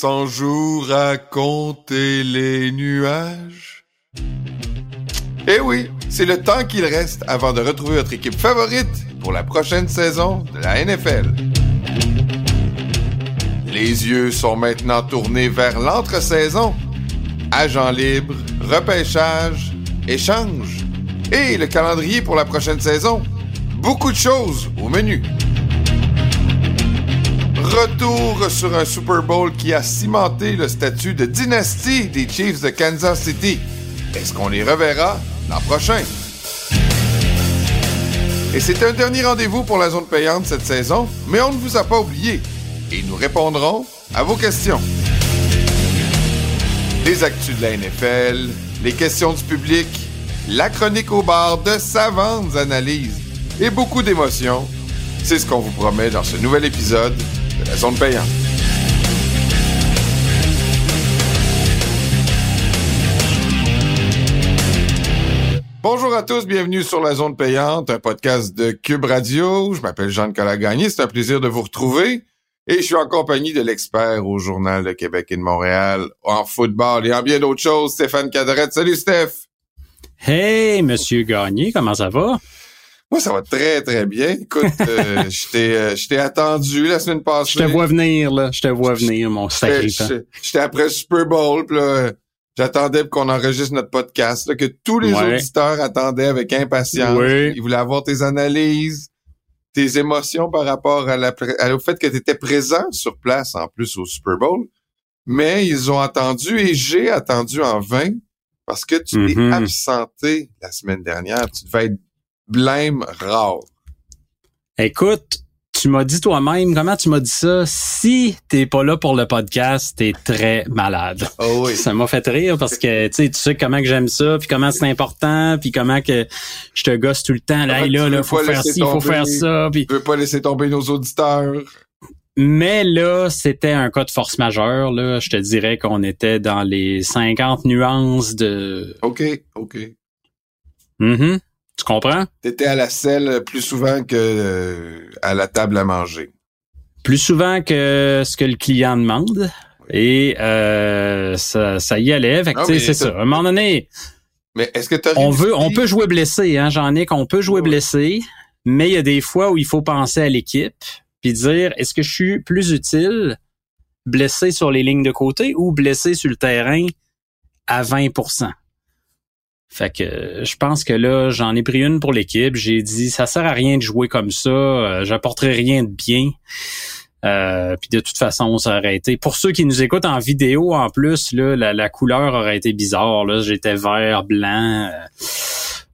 cent jours à compter les nuages. Eh oui, c'est le temps qu'il reste avant de retrouver votre équipe favorite pour la prochaine saison de la NFL. Les yeux sont maintenant tournés vers l'entre-saison. Agents libres, repêchage, échange et le calendrier pour la prochaine saison. Beaucoup de choses au menu. Retour sur un Super Bowl qui a cimenté le statut de dynastie des Chiefs de Kansas City. Est-ce qu'on les reverra l'an prochain? Et c'est un dernier rendez-vous pour la zone payante cette saison, mais on ne vous a pas oublié. Et nous répondrons à vos questions. Les actus de la NFL, les questions du public, la chronique au bar de savantes analyses et beaucoup d'émotions. C'est ce qu'on vous promet dans ce nouvel épisode de la zone payante. Bonjour à tous, bienvenue sur la zone payante, un podcast de Cube Radio. Je m'appelle Jean-Nicolas Gagné, c'est un plaisir de vous retrouver. Et je suis en compagnie de l'expert au Journal de Québec et de Montréal, en football et en bien d'autres choses, Stéphane Cadrette. Salut Steph! Hey, Monsieur Gagné, comment ça va? Moi, ça va très, très bien. Écoute, euh, je t'ai attendu la semaine passée. Je te vois venir, là. Je te vois venir, mon sacré J'étais après le Super Bowl, puis là, j'attendais qu'on enregistre notre podcast, là, que tous les auditeurs attendaient avec impatience. Ils voulaient avoir tes analyses, tes émotions par rapport à la, au fait que tu étais présent sur place, en plus, au Super Bowl. Mais ils ont attendu, et j'ai attendu en vain, parce que tu t'es mm-hmm. absenté la semaine dernière. Tu devais être blême rare. Écoute, tu m'as dit toi-même, comment tu m'as dit ça? Si t'es pas là pour le podcast, t'es très malade. Oh oui. Ça m'a fait rire parce que tu sais comment que j'aime ça, puis comment c'est important, puis comment que je te gosse tout le temps. Là, là, là, faut faire ci, faut faire ça. Puis... Tu veux pas laisser tomber nos auditeurs. Mais là, c'était un cas de force majeure. Là. Je te dirais qu'on était dans les 50 nuances de... OK, OK. Mm Tu comprends? T'étais à la selle plus souvent que euh, à la table à manger. Plus souvent que ce que le client demande. Et euh, ça, ça y allait. Fait que, c'est ça. À un moment donné... Mais est-ce que on veut, on peut jouer blessé, hein, j'en ai qu'on peut jouer blessé, mais il y a des fois où il faut penser à l'équipe puis dire est-ce que je suis plus utile blessé sur les lignes de côté ou blessé sur le terrain à 20 fait que je pense que là, j'en ai pris une pour l'équipe. J'ai dit ça sert à rien de jouer comme ça, euh, j'apporterai rien de bien. Euh, puis de toute façon, ça aurait été. Pour ceux qui nous écoutent en vidéo, en plus, là, la, couleur aurait été bizarre. Là, j'étais vert, blanc. Euh,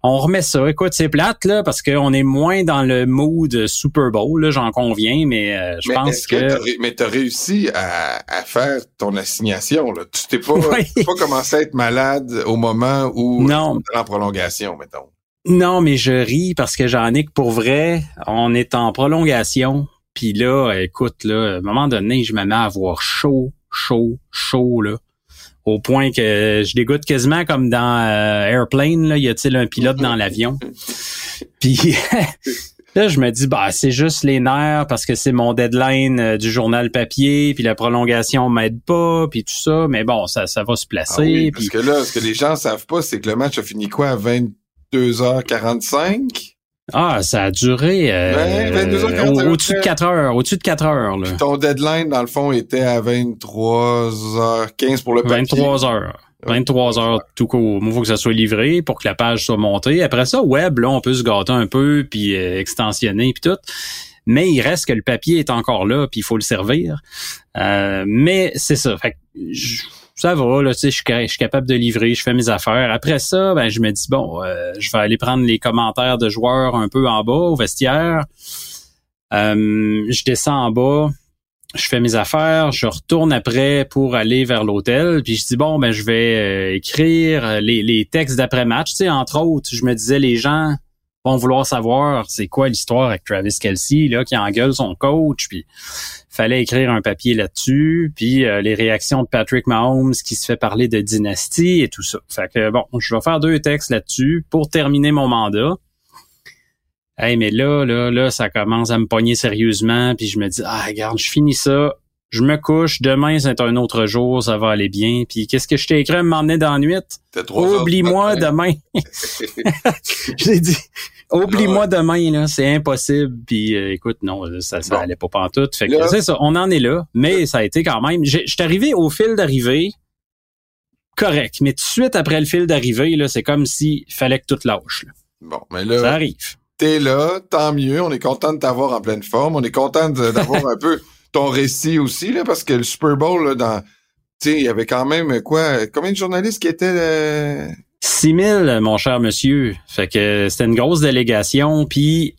on remet ça. Écoute, c'est plate là parce qu'on est moins dans le mood Super Bowl, j'en conviens, mais euh, je pense que. que mais t'as réussi à, faire ton assignation. Là? Tu t'es pas, pas commencé à être malade au moment où non. en prolongation, mettons. Non, mais je ris parce que j'en ai que pour vrai, on est en prolongation. Puis là, écoute, là, à un moment donné, je me mets à avoir chaud, chaud, chaud, là au point que je dégoûte quasiment comme dans euh, Airplane, là, y a-t-il un pilote dans l'avion? Puis là, je me dis, bah, c'est juste les nerfs parce que c'est mon deadline euh, du journal papier, puis la prolongation m'aide pas, puis tout ça, mais bon, ça, ça va se placer. Ah parce que là, ce que les gens savent pas, c'est que le match a fini quoi? à 22h45? Ah, ça a duré euh, au-dessus de 4 heures, au-dessus de 4 heures. Là. ton deadline, dans le fond, était à 23h15 pour le papier. 23 heures. 23 heures tout court. Il faut que ça soit livré pour que la page soit montée. Après ça, web, là, on peut se gâter un peu, puis euh, extensionner, puis tout. Mais il reste que le papier est encore là, puis il faut le servir. Euh, mais c'est ça. Fait que, ça va, là, tu sais, je suis capable de livrer, je fais mes affaires. Après ça, ben, je me dis, bon, euh, je vais aller prendre les commentaires de joueurs un peu en bas, au vestiaire. Euh, je descends en bas, je fais mes affaires, je retourne après pour aller vers l'hôtel, puis je dis, bon, ben, je vais euh, écrire les, les textes d'après-match. Tu sais, entre autres, je me disais, les gens vont vouloir savoir c'est quoi l'histoire avec Travis Kelsey, là, qui engueule son coach, puis fallait écrire un papier là-dessus, puis euh, les réactions de Patrick Mahomes qui se fait parler de dynastie et tout ça. Fait que bon, je vais faire deux textes là-dessus pour terminer mon mandat. Hey, mais là, là, là, ça commence à me pogner sérieusement, puis je me dis, ah, regarde, je finis ça, je me couche, demain c'est un autre jour, ça va aller bien. Puis qu'est-ce que je t'ai écrit à m'emmener dans la nuit? Oublie-moi demain. J'ai dit, oublie-moi demain, là, c'est impossible. Puis euh, écoute, non, ça, ça allait pas pantoute. Fait que c'est ça, on en est là, mais ça a été quand même. Je suis arrivé au fil d'arrivée, correct, mais tout de suite après le fil d'arrivée, là, c'est comme s'il fallait que tout lâche. Bon, mais là. Ça arrive. T'es là, tant mieux. On est content de t'avoir en pleine forme. On est content d'avoir un peu ton récit aussi, là, parce que le Super Bowl, là, dans, tu sais, il y avait quand même, quoi, combien de journalistes qui étaient, euh... 6 000, mon cher monsieur. Fait que c'était une grosse délégation, puis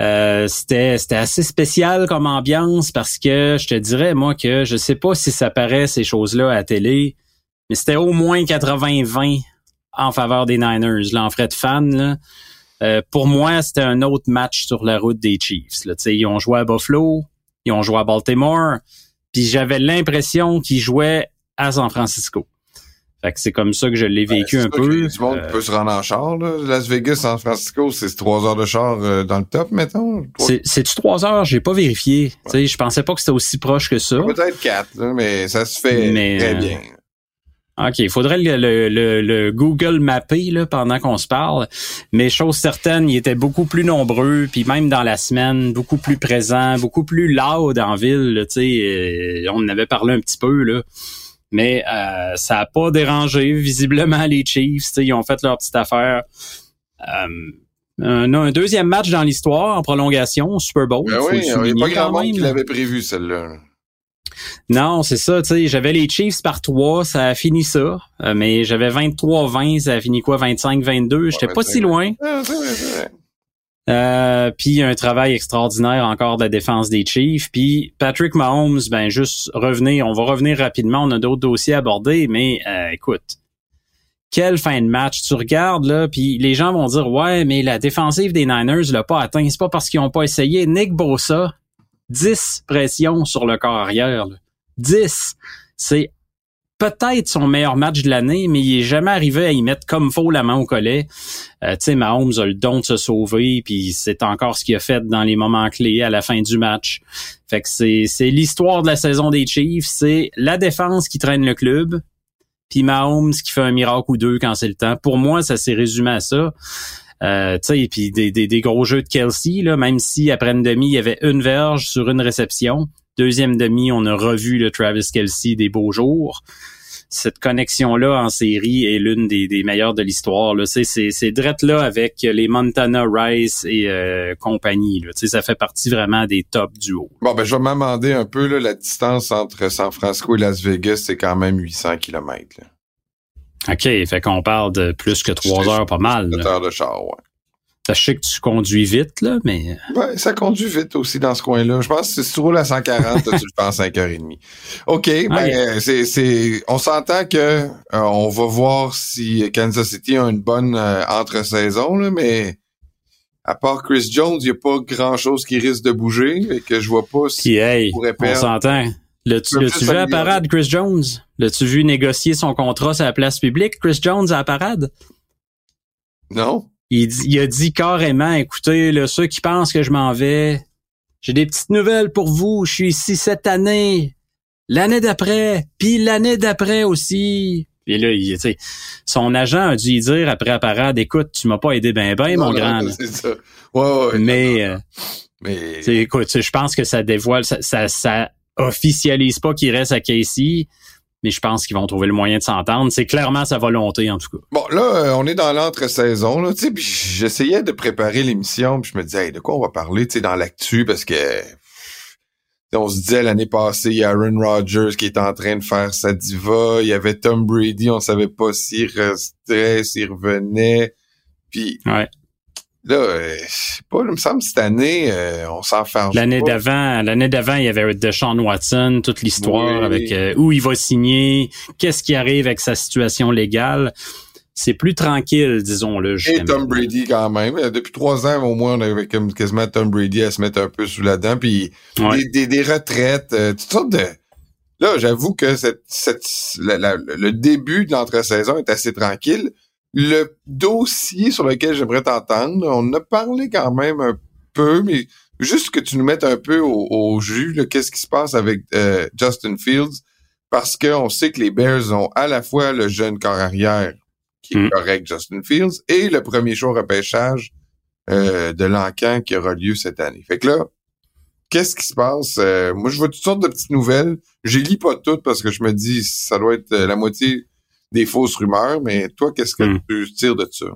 euh, c'était c'était assez spécial comme ambiance parce que je te dirais moi que je sais pas si ça paraît ces choses-là à la télé, mais c'était au moins 80-20 en faveur des Niners là en frais de fan là. Euh, pour moi, c'était un autre match sur la route des Chiefs. Là. Ils ont joué à Buffalo, ils ont joué à Baltimore, puis j'avais l'impression qu'ils jouaient à San Francisco. Fait que c'est comme ça que je l'ai ben, vécu un peu. Du monde euh, peut se rendre en char, là. Las Vegas, San Francisco, c'est trois heures de char euh, dans le top, mettons. C'est-tu trois heures? J'ai pas vérifié. sais, Je pensais pas que c'était aussi proche que ça. Peut-être quatre, mais ça se fait très bien. OK, il faudrait le, le, Google mapper là, pendant qu'on se parle. Mais chose certaine, ils étaient beaucoup plus nombreux, puis même dans la semaine, beaucoup plus présents, beaucoup plus loud en ville. Tu sais, euh, on en avait parlé un petit peu là. Mais euh, ça a pas dérangé visiblement les Chiefs. Ils ont fait leur petite affaire. Euh, un, un, deuxième match dans l'histoire en prolongation, Super Bowl. Ben oui, il n'y a pas grand monde qui l'avait prévu celle-là. Non, c'est ça, tu sais, j'avais les Chiefs par trois, ça a fini ça, euh, mais j'avais 23-20, ça a fini quoi, 25-22, j'étais pas si loin. Euh, puis un travail extraordinaire encore de la défense des Chiefs. Puis Patrick Mahomes, ben juste revenir, on va revenir rapidement, on a d'autres dossiers à aborder, mais euh, écoute, quelle fin de match tu regardes là, puis les gens vont dire ouais, mais la défensive des Niners l'a pas atteint, c'est pas parce qu'ils ont pas essayé. Nick Bosa, 10 pressions sur le corps arrière. 10. C'est peut-être son meilleur match de l'année, mais il est jamais arrivé à y mettre comme faux la main au collet. Euh, tu sais, Mahomes a le don de se sauver, puis c'est encore ce qu'il a fait dans les moments clés à la fin du match. Fait que c'est, c'est l'histoire de la saison des Chiefs, c'est la défense qui traîne le club, puis Mahomes qui fait un miracle ou deux quand c'est le temps. Pour moi, ça s'est résumé à ça. Euh, tu puis des, gros jeux de Kelsey, là, même si après une demi, il y avait une verge sur une réception. Deuxième demi, on a revu le Travis Kelsey des beaux jours. Cette connexion-là en série est l'une des, meilleures de l'histoire. C'est, c'est là avec les Montana Rice et euh, compagnie. Là. Ça fait partie vraiment des top duos. Bon, ben je vais m'amender un peu. Là, la distance entre San Francisco et Las Vegas, c'est quand même 800 km. OK, fait qu'on parle de plus que trois heures, pas mal. Trois heures de char, ouais. Je sais que tu conduis vite, là, mais... Euh, ouais, ça conduit vite aussi dans ce coin-là. Je pense que si tu roules à 140, tu le fais en 5h30. OK, ben, c'est, c'est, on s'entend que euh, on va voir si Kansas City a une bonne euh, entre-saison, là, mais à part Chris Jones, il n'y a pas grand-chose qui risque de bouger et que je vois pas si on pourrait perdre. On s'entend. L'as-tu vu à la parade, Chris Jones? L'as-tu vu négocier son contrat sur la place publique, Chris Jones, à la parade? Non. Il, a dit carrément, écoutez, là, ceux qui pensent que je m'en vais, j'ai des petites nouvelles pour vous. Je suis ici cette année, l'année d'après, puis l'année d'après aussi. Et là, il, son agent a dû lui dire après la parade, écoute, tu m'as pas aidé ben ben, mon grand. C'est ça. Ouais, ouais, mais, euh, mais... écoute, je pense que ça dévoile, ça, ça, ça officialise pas qu'il reste à Casey, mais je pense qu'ils vont trouver le moyen de s'entendre. C'est clairement sa volonté, en tout cas. Bon, là, euh, on est dans l'entre-saison, là, tu sais, j'essayais de préparer l'émission, puis je me disais, de quoi on va parler, tu sais, dans l'actu, parce que on se disait l'année passée, il y a Aaron Rodgers qui est en train de faire sa diva, il y avait Tom Brady, on savait pas s'il restait, s'il revenait, puis ouais. Là, euh, je sais pas, il me semble cette année, euh, on s'en fait L'année d'avant, l'année d'avant, il y avait Deshaun Watson, toute l'histoire avec euh, où il va signer, qu'est-ce qui arrive avec sa situation légale. C'est plus tranquille, disons-le. Et Tom Brady quand même. Depuis trois ans, au moins, on avait quasiment Tom Brady à se mettre un peu sous la dent. Puis des, des, retraites, toutes sortes de... Là, j'avoue que cette, cette, le début de l'entre-saison est assez tranquille le dossier sur lequel j'aimerais t'entendre, on a parlé quand même un peu, mais juste que tu nous mettes un peu au, jus, qu'est-ce qui se passe avec euh, Justin Fields, parce qu'on sait que les Bears ont à la fois le jeune corps arrière, qui est mm. correct, Justin Fields, et le premier choix repêchage euh, de l'encan qui aura lieu cette année. Fait que là, qu'est-ce qui se passe? Euh, moi, je vois toutes sortes de petites nouvelles. Je lis pas toutes parce que je me dis ça doit être la moitié des fausses rumeurs, mais toi, qu'est-ce que mm. tu tires de ça?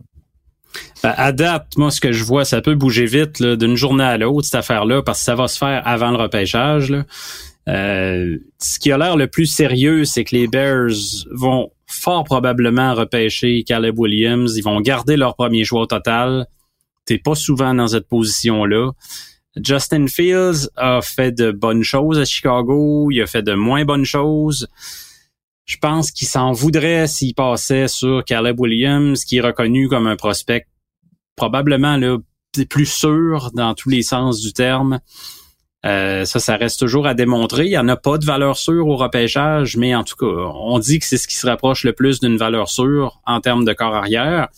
Ben, à date, moi, ce que je vois, ça peut bouger vite d'une journée à l'autre, cette affaire-là, parce que ça va se faire avant le repêchage. Euh, ce qui a l'air le plus sérieux, c'est que les Bears vont fort probablement repêcher Caleb Williams. Ils vont garder leur premier choix au total. T'es pas souvent dans cette position-là. Justin Fields a fait de bonnes choses à Chicago. Il a fait de moins bonnes choses. Je pense qu'il s'en voudrait s'il passait sur Caleb Williams, qui est reconnu comme un prospect probablement là, plus sûr dans tous les sens du terme. Euh, ça, ça reste toujours à démontrer. Il n'y en a pas de valeur sûre au repêchage, mais en tout cas, on dit que c'est ce qui se rapproche le plus d'une valeur sûre en termes de corps arrière.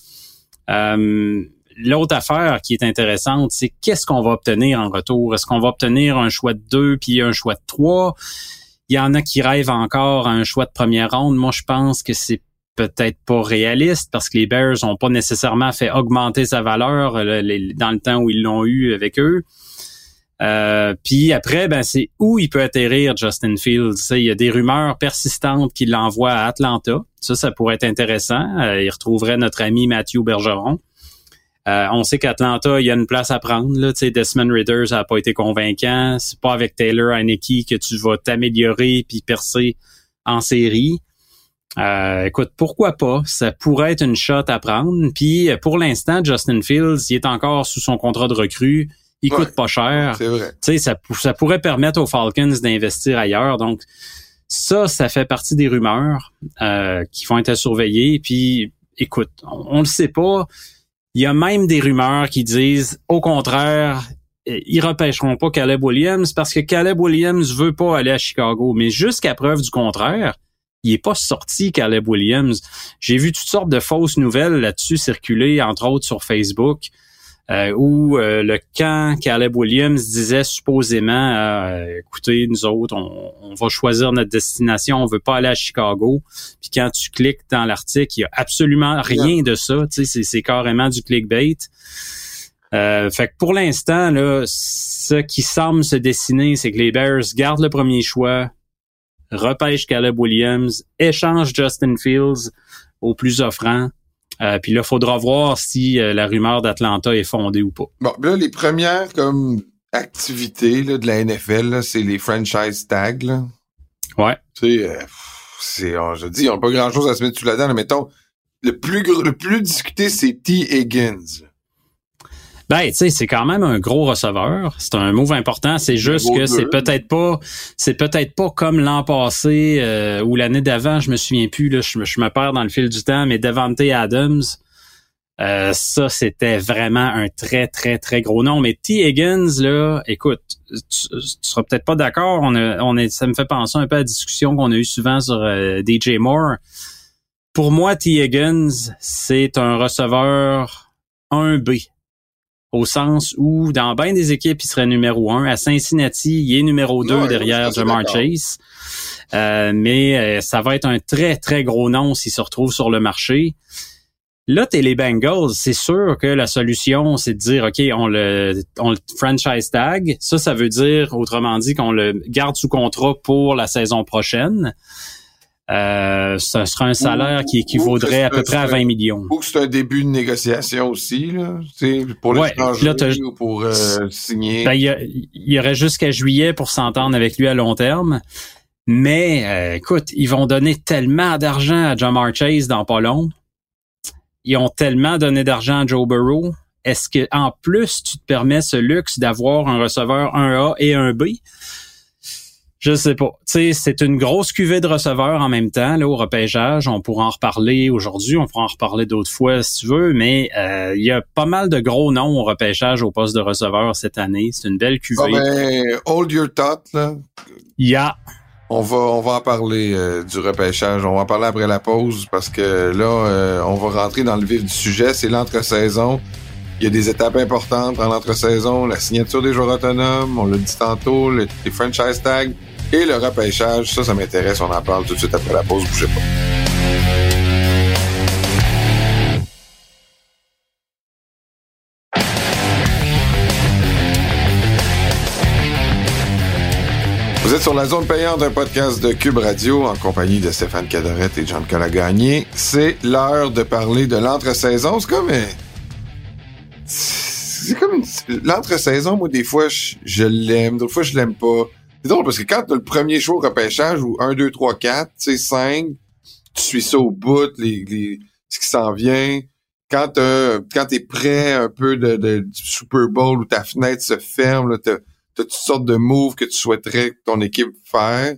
Euh, L'autre affaire qui est intéressante, c'est qu'est-ce qu'on va obtenir en retour? Est-ce qu'on va obtenir un choix de deux puis un choix de trois? Il y en a qui rêvent encore à un choix de première ronde. Moi, je pense que c'est peut-être pas réaliste parce que les Bears ont pas nécessairement fait augmenter sa valeur euh, dans le temps où ils l'ont eu avec eux. Euh, puis après, ben c'est où il peut atterrir Justin Fields? Il y a des rumeurs persistantes qu'il l'envoie à Atlanta. Ça, ça pourrait être intéressant. Euh, il retrouverait notre ami Matthew Bergeron. Euh, on sait qu'Atlanta, il y a une place à prendre. Là. Desmond Ritter, ça n'a pas été convaincant. C'est pas avec Taylor Heineke que tu vas t'améliorer puis percer en série. Euh, écoute, pourquoi pas? Ça pourrait être une shot à prendre. Puis pour l'instant, Justin Fields, il est encore sous son contrat de recrue. Il coûte pas cher. C'est vrai. Ça, ça pourrait permettre aux Falcons d'investir ailleurs. Donc ça, ça fait partie des rumeurs euh, qui vont être surveillées. Puis écoute, on, on le sait pas il y a même des rumeurs qui disent, au contraire, ils repêcheront pas Caleb Williams parce que Caleb Williams veut pas aller à Chicago. Mais jusqu'à preuve du contraire, il est pas sorti Caleb Williams. J'ai vu toutes sortes de fausses nouvelles là-dessus circuler, entre autres sur Facebook euh, où euh, le camp Caleb Williams disait supposément euh, écoutez, nous autres, on, va choisir notre destination, on veut pas aller à Chicago. Puis quand tu cliques dans l'article, il y a absolument rien de ça. Tu sais, c'est carrément du clickbait. Euh, fait que pour l'instant, là, ce qui semble se dessiner, c'est que les Bears gardent le premier choix, repêchent Caleb Williams, échangent Justin Fields au plus offrant, euh, puis là, faudra voir si euh, la rumeur d'Atlanta est fondée ou pas. Bon, là, les premières comme activités là, de la NFL, c'est les franchise tags. Là. Ouais. Tu sais, euh, c'est, je dis, on n'a pas grand-chose à se mettre sous la dent. mettons, le plus le plus discuté, c'est T. Higgins. Ben, tu sais, c'est quand même un gros receveur. C'est un move important. C'est juste que c'est peut-être pas, c'est peut-être pas comme l'an passé euh, ou l'année d'avant. Je me souviens plus. Là, je, me perds dans le fil du temps. Mais Devante Adams, euh, ça, c'était vraiment un très, très, très gros nom. Mais T. Higgins, là, écoute, tu, seras peut-être pas d'accord. On, on est, ça me fait penser un peu à la discussion qu'on a eue souvent sur euh, DJ Moore. Pour moi, T. Higgins, c'est un receveur 1B au sens où dans bien des équipes, il serait numéro un. À Cincinnati, il est numéro deux derrière Jamar Chase. Euh, mais euh, ça va être un très, très gros nom s'il se retrouve sur le marché. Là, t'es les Bengals, c'est sûr que la solution, c'est de dire, OK, on le, on le franchise tag. Ça, ça veut dire, autrement dit, qu'on le garde sous contrat pour la saison prochaine. Euh, ce sera un salaire qui équivaudrait à peu près à 20 millions. Ou c'est un début de négociation aussi, là, pour l'étranger ou pour euh, signer. Ben, il, y aurait jusqu'à juillet pour s'entendre avec lui à long terme. Mais euh, écoute, ils vont donner tellement d'argent à Jamar Chase dans pas long. Ils ont tellement donné d'argent à Joe Burrow. Est-ce que en plus tu te permets ce luxe d'avoir un receveur 1A et un B? Je sais pas. Tu sais, c'est une grosse cuvée de receveurs en même temps, là, au repêchage. On pourra en reparler aujourd'hui, on pourra en reparler d'autres fois si tu veux, mais euh, il y a pas mal de gros noms au repêchage au poste de receveur cette année. C'est une belle cuvée. Ah ben, hold your thought, là. Yeah. On va, on va en parler euh, du repêchage. On va en parler après la pause parce que là, euh, on va rentrer dans le vif du sujet. C'est l'entre-saison. Il y a des étapes importantes en l'entre-saison, la signature des joueurs autonomes, on l'a dit tantôt, les franchise tags et le repêchage. Ça, ça m'intéresse. On en parle tout de suite après la pause. Bougez pas. Vous êtes sur la zone payante d'un podcast de Cube Radio en compagnie de Stéphane Cadorette et Jean Gagné. C'est l'heure de parler de l'entre-saison. C'est comme... C'est comme une... L'entre-saison, moi, des fois, je, l'aime. D'autres fois, je l'aime pas. C'est drôle parce que quand t'as le premier show repêchage ou 1, 2, 3, 4, tu sais, 5, tu suis ça au bout, les, les, ce qui s'en vient. Quand, quand t'es prêt un peu de, de, du Super Bowl où ta fenêtre se ferme, t'as as toutes sortes de moves que tu souhaiterais que ton équipe faire.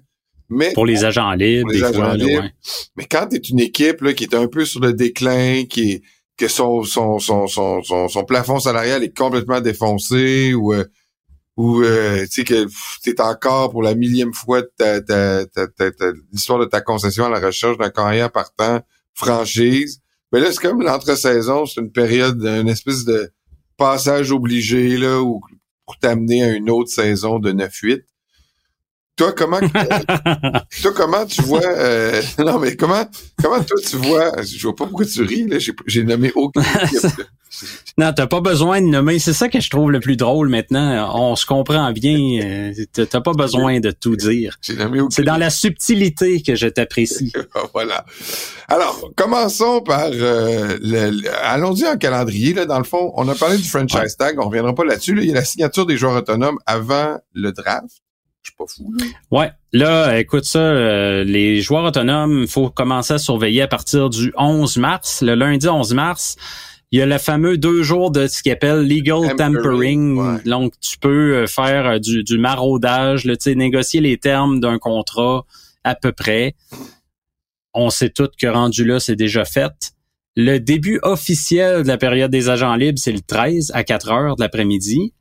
Mais, pour les agents libres, des fois, Mais quand tu es une équipe là, qui est un peu sur le déclin, qui est que son, son, son, son, son, plafond salarial est complètement défoncé ou euh, ou euh, tu sais que t'es encore pour la millième fois l'histoire de ta concession à la recherche d'un carrière partant franchise. Mais là, c'est comme l'entre-saison, c'est une période, une espèce de passage obligé là pour t'amener à une autre saison de 9-8. Toi, comment, toi, comment tu vois, euh, non, mais comment, comment toi tu vois, je vois pas pourquoi tu ris, là, j'ai nommé aucun. non, t'as pas besoin de nommer. C'est ça que je trouve le plus drôle maintenant. On se comprend bien. Euh, t'as pas besoin de tout dire. C'est dans la subtilité que je t'apprécie. voilà. Alors, commençons par, euh, allons-y en calendrier. Là, dans le fond, on a parlé du franchise tag. On reviendra pas là-dessus. Il y a la signature des joueurs autonomes avant le draft. Je suis pas fou. Là. Ouais, là, écoute ça, euh, les joueurs autonomes, il faut commencer à surveiller à partir du 11 mars, le lundi 11 mars. Il y a le fameux deux jours de ce qu'ils appelle legal tampering. Donc, tu peux euh, faire euh, du, du maraudage, là, négocier les termes d'un contrat à peu près. On sait tous que rendu là, c'est déjà fait. Le début officiel de la période des agents libres, c'est le 13 à 4 heures de l'après-midi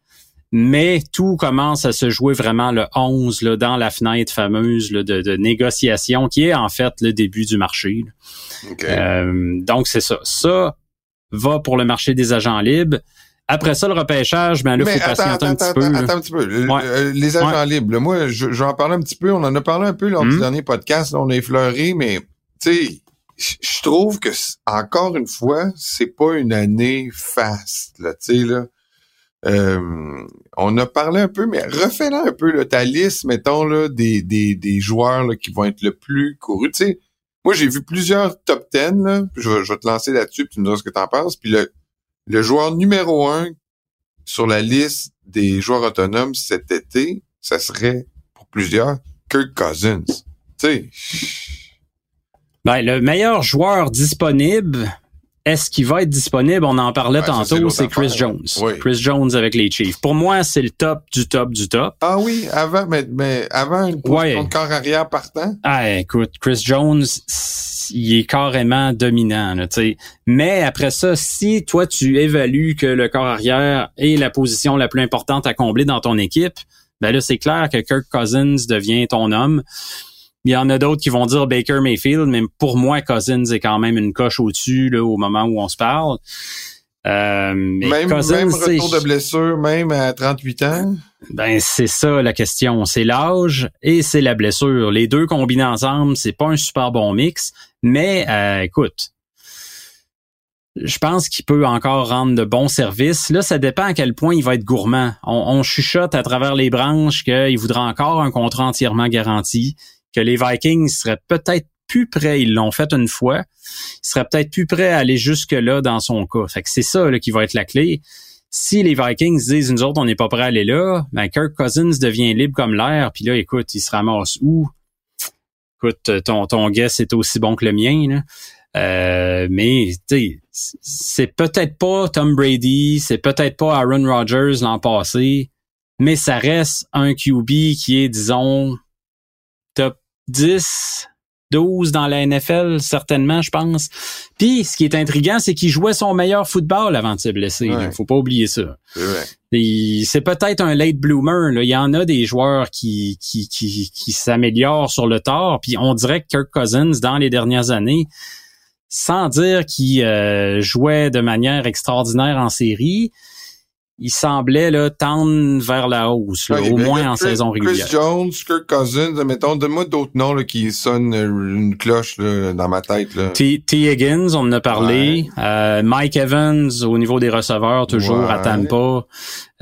mais tout commence à se jouer vraiment le 11 là, dans la fenêtre fameuse de, de, négociation qui est en fait le début du marché. Euh, donc c'est ça. Ça va pour le marché des agents libres. Après ça, le repêchage, ben là, il faut patienter un petit peu. Attends un petit peu. Euh, les agents libres, moi, je, vais en parler un petit peu. On en a parlé un peu lors du hmm? dernier podcast. on a effleuré, mais tu sais, je trouve que encore une fois, c'est pas une année fast, là, tu sais, là. Euh, on a parlé un peu, mais refais-la un peu là, ta liste, mettons, là, des, des, des joueurs qui vont être le plus courus. Tu sais, moi, j'ai vu plusieurs top 10, là, je, vais te lancer là-dessus, puis tu me diras ce que tu en penses. Puis le, le joueur numéro un sur la liste des joueurs autonomes cet été, ça serait, pour plusieurs, Kirk Cousins. Tu sais. Ben, le meilleur joueur disponible, est-ce qu'il va être disponible? On en parlait tantôt, c'est Chris Jones. Chris Jones avec les Chiefs. Pour moi, c'est le top du top du top. Ah oui, avant, mais, mais avant une de corps arrière partant? Ah, écoute, Chris Jones, il est carrément dominant, là, Mais après ça, si toi, tu évalues que le corps arrière est la position la plus importante à combler dans ton équipe, ben là, c'est clair que Kirk Cousins devient ton homme. Il y en a d'autres qui vont dire Baker Mayfield, mais pour moi, Cousins est quand même une coche au-dessus là, au moment où on se parle. Euh, même, même retour de blessure, même à 38 ans? Ben, c'est ça la question. C'est l'âge et c'est la blessure. Les deux combinés ensemble, c'est pas un super bon mix, mais euh, écoute, je pense qu'il peut encore rendre de bons services. Là, ça dépend à quel point il va être gourmand. On, on chuchote à travers les branches qu'il voudra encore un contrat entièrement garanti que les Vikings seraient peut-être plus prêts, ils l'ont fait une fois, ils seraient peut-être plus prêts à aller jusque-là dans son cas. Fait que c'est ça là, qui va être la clé. Si les Vikings disent, nous autres, on n'est pas prêts à aller là, ben Kirk Cousins devient libre comme l'air, puis là, écoute, il se ramasse où? Écoute, ton, ton guess est aussi bon que le mien, là. Euh, mais c'est peut-être pas Tom Brady, c'est peut-être pas Aaron Rodgers l'an passé, mais ça reste un QB qui est, disons, 10, 12 dans la NFL, certainement, je pense. Puis, ce qui est intriguant, c'est qu'il jouait son meilleur football avant de se blesser. Il faut pas oublier ça. C'est peut-être un late bloomer. Là. Il y en a des joueurs qui, qui, qui, qui s'améliorent sur le tard. Puis on dirait que Kirk Cousins, dans les dernières années, sans dire qu'il euh, jouait de manière extraordinaire en série, il semblait là, tendre vers la hausse, au moins en saison régulière. Chris Jones, Kirk Cousins, mettons, donne-moi d'autres noms là, qui sonnent une cloche là, dans ma tête. Là. T. T. Higgins, on en a parlé. Euh, Mike Evans, au niveau des receveurs, toujours à Tampa.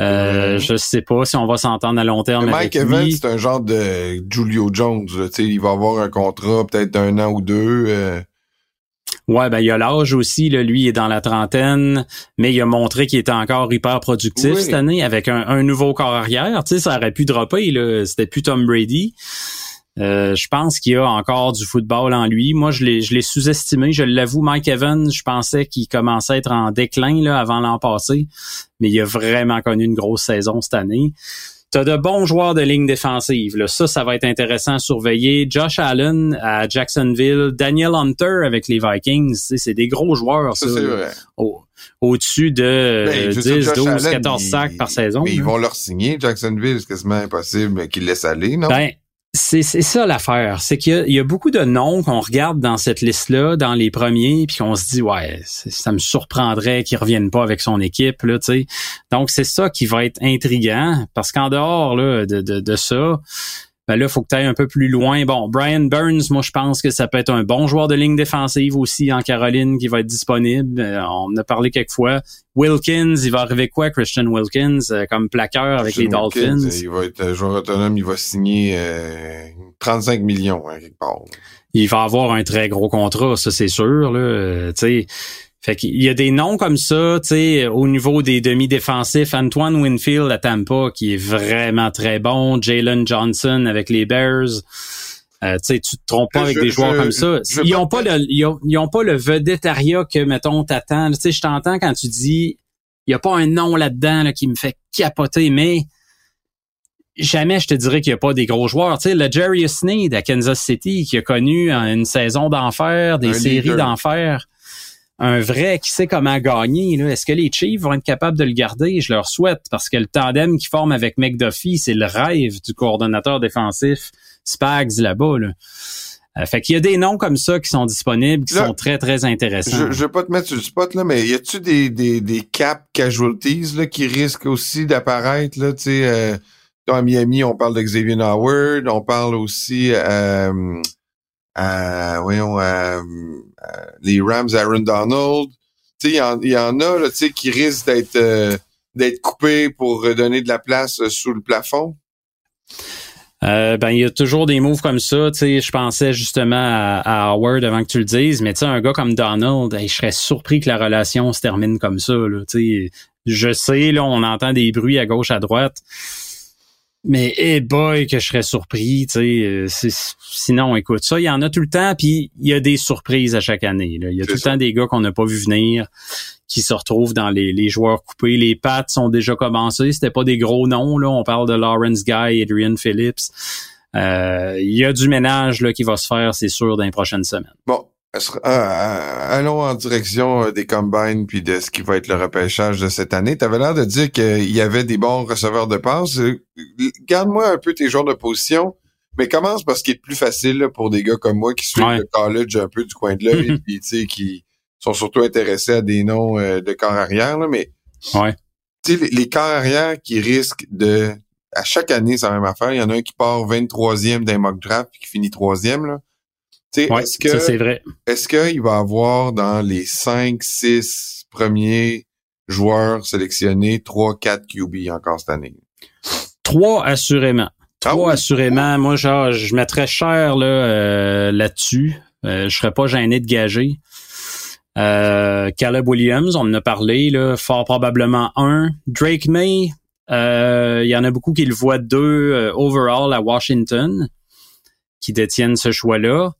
Euh, Je sais pas si on va s'entendre à long terme Mike Evans, c'est un genre de Julio Jones. Là, il va avoir un contrat peut-être d'un an ou deux. Euh. Ouais, ben il a l'âge aussi, là, lui il est dans la trentaine, mais il a montré qu'il était encore hyper productif cette année avec un, nouveau corps arrière. Tu sais, ça aurait pu dropper, là. C'était plus Tom Brady. Euh, je pense qu'il y a encore du football en lui. Moi, je l'ai, je l'ai sous-estimé. Je l'avoue, Mike Evans, je pensais qu'il commençait à être en déclin là, avant l'an passé, mais il a vraiment connu une grosse saison cette année. T'as de bons joueurs de ligne défensive. Là. Ça, ça va être intéressant à surveiller. Josh Allen à Jacksonville, Daniel Hunter avec les Vikings. C'est des gros joueurs, ça. Au-dessus de 10, 12, 14 sacs par saison. Mais ils vont leur signer, Jacksonville. C'est quasiment impossible qu'ils laissent aller, non? Ben, c'est ça l'affaire, c'est qu'il y, a beaucoup de noms qu'on regarde dans cette liste-là, dans les premiers, puis qu'on se dit ouais, ça me surprendrait qu'il revienne pas avec son équipe là, tu sais. Donc c'est ça qui va être intriguant, parce qu'en dehors là, de, de, de ça, ben là, faut que tu ailles un peu plus loin. Bon, Brian Burns, moi, je pense que ça peut être un bon joueur de ligne défensive aussi en Caroline qui va être disponible. Euh, on en a parlé quelques fois. Wilkins, il va arriver quoi, Christian Wilkins, euh, comme plaqueur avec les Dolphins? il va être joueur autonome, il va signer 35 euh, millions, hein, quelque part. Il va avoir un très gros contrat, ça c'est sûr. Là. tu sais fait qu'il y a des noms comme ça, tu sais, au niveau des demi-défensifs. Antoine Winfield à Tampa, qui est vraiment très bon. Jalen Johnson avec les Bears. Euh, tu sais, tu te trompes pas avec des joueurs comme ça. ils ont pas le, ils ont, pas le vedettariat que, mettons, t'attends. Tu sais, je t'entends quand tu dis, il y a pas un nom là-dedans là, qui me fait capoter, mais jamais je te dirais qu'il n'y a pas des gros joueurs. Tu sais, le Jerry Sneed à Kansas City, qui a connu une saison d'enfer, des séries d'enfer un vrai qui sait comment gagner. Est-ce que les Chiefs vont être capables de le garder? Je leur souhaite parce que le tandem qui forme avec McDuffie, c'est le rêve du coordonnateur défensif Spags là-bas. Là. Euh, fait qu'il y a des noms comme ça qui sont disponibles, qui sont très, très intéressants. Je, je vais pas te mettre sur le spot, là, mais y a-tu des, des, des cap casualties là, qui risquent aussi d'apparaître? Là, sais, euh, à Miami, on parle de Xavier Howard, on parle aussi euh, euh, voyons, euh, euh, les Rams Aaron Donald. Tu sais, il y, en a là, qui risquent d'être euh, d'être coupés pour donner de la place sous le plafond. Euh, ben il y a toujours des moves comme ça. Tu sais, je pensais justement à, Howard avant que tu le dises, mais tu sais, un gars comme Donald, je serais surpris que la relation se termine comme ça. Là, tu sais, je sais, là, on entend des bruits à gauche, à droite. Mais hey boy que je serais surpris, tu sais. Euh, sinon, écoute, ça, il y en a tout le temps, puis il y a des surprises à chaque année. Là. Il y a tout le temps des gars qu'on n'a pas vu venir qui se retrouvent dans les, les joueurs coupés. Les pattes sont déjà commencés. C'était pas des gros noms, là. On parle de Lawrence Guy, Adrian Phillips. Euh, il y a du ménage là, qui va se faire, c'est sûr, dans les prochaines semaines. Bon, allons en direction euh, des combines puis de ce qui va être le repêchage de cette année. Tu avais l'air de dire qu'il y avait des bons receveurs de passes. Garde-moi un peu tes genres de position, mais commence parce qu'il est plus facile pour des gars comme moi qui suivent le college un peu du coin de l'œil et qui sont surtout intéressés à des noms de corps arrière. Là, mais ouais. les, les corps arrière qui risquent de... À chaque année, c'est la même affaire. Il y en a un qui part 23e d'un mock draft et qui finit troisième. Là est-ce que, c'est vrai. Est-ce qu'il va avoir dans les 5, 6 premiers joueurs sélectionnés 3, 4 QB encore cette année? 3 assurément. 3 ah assurément. Moi, genre, je mettrais cher là, euh, là-dessus. Euh, je serais pas gêné de gager. Euh, Caleb Williams, on en a parlé, là, fort probablement un. Drake May, euh, il y en a beaucoup qui le voient deux overall à Washington, qui détiennent ce choix-là.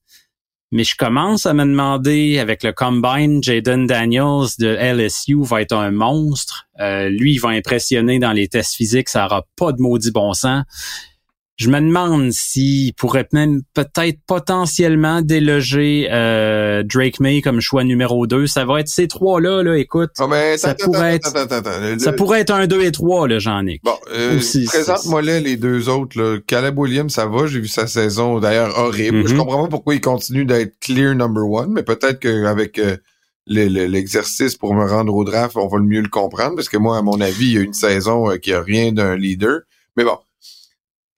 Mais je commence à me demander, avec le combine, Jaden Daniels de LSU va être un monstre. Euh, lui, il va impressionner dans les tests physiques. Ça aura pas de maudit bon sens. Je me demande s'il pourrait même peut-être potentiellement déloger euh, Drake May comme choix numéro 2. Ça va être ces trois-là, là, écoute. ça, pourrait être, ça pourrait être un 2 et 3, là, Jean-Nic. Bon, euh, présente-moi là les deux autres. Là. Caleb Williams, ça va. J'ai vu sa saison d'ailleurs horrible. Je mm-hmm. comprends pas pourquoi il continue d'être clear number one, mais peut-être qu'avec euh, l'exercice pour me rendre au draft, on va le mieux le comprendre. Parce que moi, à mon avis, il y a une saison euh, qui a rien d'un leader. Mais bon,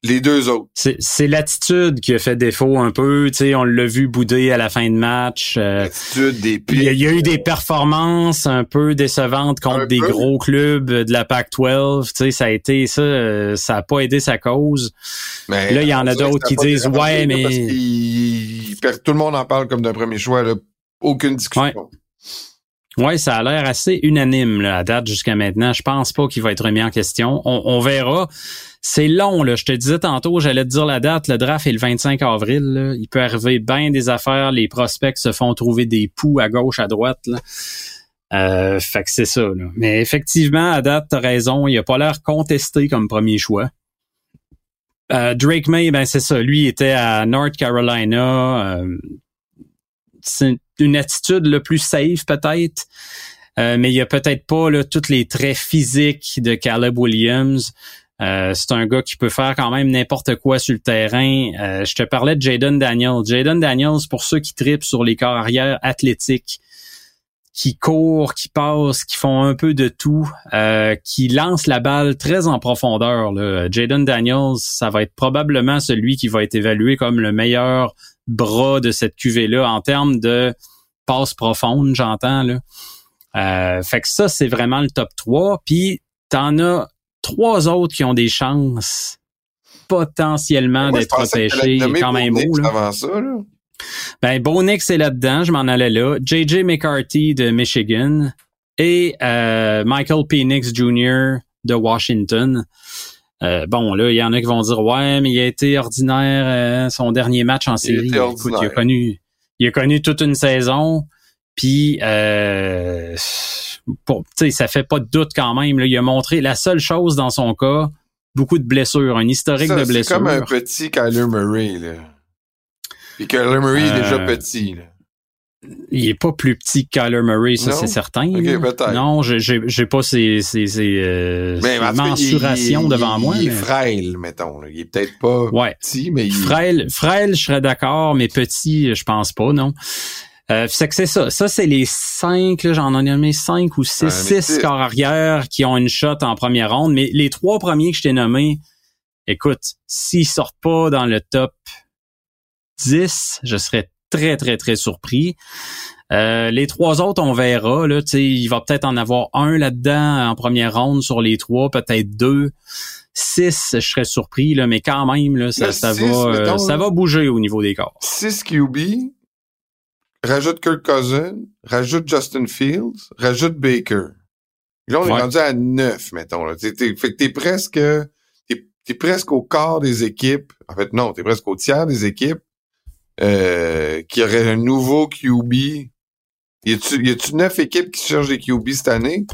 les deux autres. C'est l'attitude qui a fait défaut un peu. Tu sais, on l'a vu bouder à la fin de match. Euh, l'attitude des Il y, a eu des performances un peu décevantes contre des gros clubs de la Pac-12. Tu sais, ça a été ça. Euh, ça a pas aidé sa cause. Mais là, il y en a d'autres qui disent ouais, mais tout le monde en parle comme d'un premier choix. Là. Aucune discussion. Oui, ça a l'air assez unanime là, à date jusqu'à maintenant. Je pense pas qu'il va être remis en question. On, verra. C'est long, là. Je te disais tantôt, j'allais te dire la date. Le draft est le 25 avril. Il peut arriver bien des affaires. Les prospects se font trouver des poux à gauche, à droite. Là. Euh, fait que c'est ça. Là. Mais effectivement, à date, t'as raison. Il a pas l'air contesté comme premier choix. Euh, Drake May, ben c'est ça. Lui était à North Carolina. Euh, une attitude le plus safe peut-être. Euh, mais il y a peut-être pas là, tous les traits physiques de Caleb Williams. Euh, c'est un gars qui peut faire quand même n'importe quoi sur le terrain. Euh, je te parlais de Jaden Daniels. Jaden Daniels, pour ceux qui tripent sur les corps arrière athlétiques, qui courent, qui passent, qui font un peu de tout, qui lancent la balle très en profondeur. Jaden Daniels, ça va être probablement celui qui va être évalué comme le meilleur bras de cette cuvée-là en termes de passe profonde, j'entends. là. Euh, fait que ça, c'est vraiment le top 3. Puis t'en as trois autres qui ont des chances potentiellement d'être repêchés quand même. Avant ça, là. Ben, Bonix est là-dedans, je m'en allais là. JJ McCarthy de Michigan et euh, Michael Penix Jr. de Washington. Euh, bon, là, il y en a qui vont dire Ouais, mais il a été ordinaire euh, son dernier match en série. Il, Écoute, il a connu. Il a connu toute une saison. Puis euh, pour, ça fait pas de doute quand même. Là, il a montré la seule chose dans son cas, beaucoup de blessures, un historique de blessures. C'est comme un petit Kyler Murray. Là. Puis Kyler Murray est déjà petit. Là il est pas plus petit que Kyler Murray, ça c'est certain. non, j'ai pas ces, ces, ces euh, mensurations devant moi. Il est frêle, mettons. Il est peut-être pas petit, mais il... frêle, frêle, je serais d'accord, mais petit, je pense pas, non. Euh, c'est que c'est ça. Ça, c'est les cinq, j'en ai nommé cinq ou six, six corps arrière qui ont une shot en première ronde. Mais les trois premiers que je t'ai nommés, écoute, s'ils sortent pas dans le top 10, je serais très, très, très surpris. Euh, les trois autres, on verra. Là, il va peut-être en avoir un là-dedans en première ronde sur les trois, peut-être deux. Six, je serais surpris, là, mais quand même, là, ça, ça va, euh, ça va bouger au niveau des corps. Six QB, rajoute Kirk Cousins, rajoute Justin Fields, rajoute Baker. Là, on est rendu à neuf, mettons. Là. fait que t'es presque, t'es, presque au quart des équipes. En fait, non, t'es presque au tiers des équipes euh, qui aurait un nouveau QB. Y a-tu neuf équipes qui cherchent des QB cette année?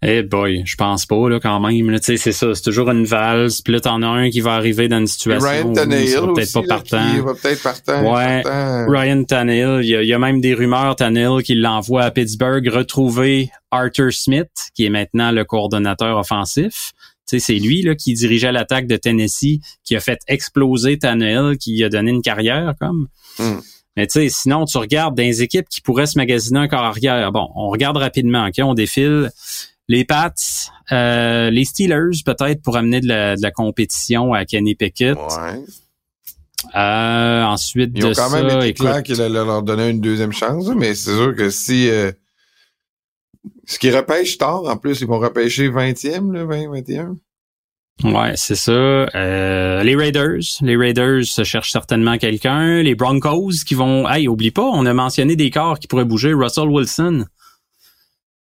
Eh boy, je pense pas là quand même. Tu sais, c'est ça, c'est toujours une valse. Puis là, t'en as un qui va arriver dans une situation Ryan Tannehill où peut-être pas partant. Va peut-être partant. Ouais, Ryan Tannehill. Il y, a, même des rumeurs Tannehill qui l'envoie à Pittsburgh retrouver Arthur Smith, qui est maintenant le coordonnateur offensif c'est lui là, qui dirigeait l'attaque de Tennessee, qui a fait exploser Tannehill, qui a donné une carrière comme. Hmm. Mais tu sais, sinon, tu regardes dans les équipes qui pourraient se magasiner un corps arrière. Bon, on regarde rapidement, OK? On défile. Les Pats, euh, les Steelers, peut-être pour amener de la, compétition à Kenny Pickett. Ouais. Euh, ensuite Ils ont quand même été clairs qu'il allait leur donner une deuxième chance, mais c'est sûr que si euh, ce qui repêche tard, en plus, ils vont repêcher 20e, là, 20, 21. Ouais, c'est ça. Euh, les Raiders, les Raiders se cherchent certainement quelqu'un. Les Broncos qui vont, hey, oublie pas, on a mentionné des corps qui pourraient bouger. Russell Wilson,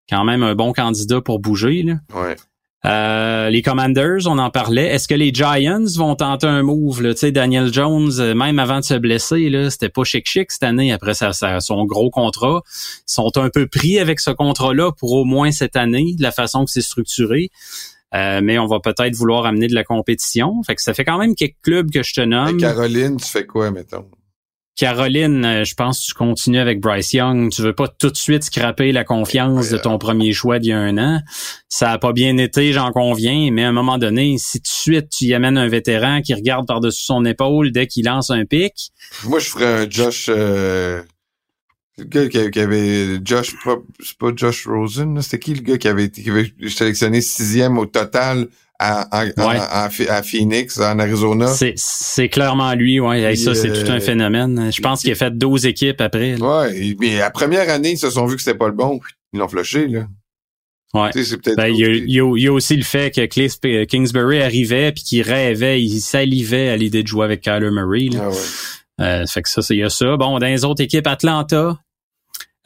quand même un bon candidat pour bouger. Là. Ouais. Euh, les Commanders, on en parlait. Est-ce que les Giants vont tenter un move? Là? Daniel Jones, euh, même avant de se blesser, là, c'était pas chic-chic cette année après sa, son gros contrat. Ils sont un peu pris avec ce contrat-là pour au moins cette année, de la façon que c'est structuré. mais on va peut-être vouloir amener de la compétition. Fait que ça fait quand même quelques clubs que je te nomme. Caroline, tu fais quoi, mettons? Caroline, euh, je pense que tu continues avec Bryce Young. Tu veux pas tout de suite scraper la confiance de ton premier choix d'il y a un an? Ça a pas bien été, j'en conviens, mais à un moment donné, si tout de suite tu y amènes un vétéran qui regarde par-dessus son épaule dès qu'il lance un pic. Moi, je ferais un Josh... Euh... Le gars qui avait Josh, c'est pas Josh Rosen, c'était qui le gars qui avait, qui avait sélectionné sixième au total à, à, Phoenix, en Arizona. C'est clairement lui, ouais. ça, c'est tout un euh, phénomène. Je pense qu'il a fait 12 équipes après. Là. Ouais, mais la première année, ils se sont vus que c'était pas le bon. Ils l'ont flushé, là. Ouais. Ben, il, y a, il, y a, aussi le fait que Cliff Kingsbury arrivait puis qu'il rêvait, il salivait à l'idée de jouer avec Kyler Murray. Là. Ah ouais. Euh, fait que ça, il y a ça. Bon, dans les autres équipes, Atlanta,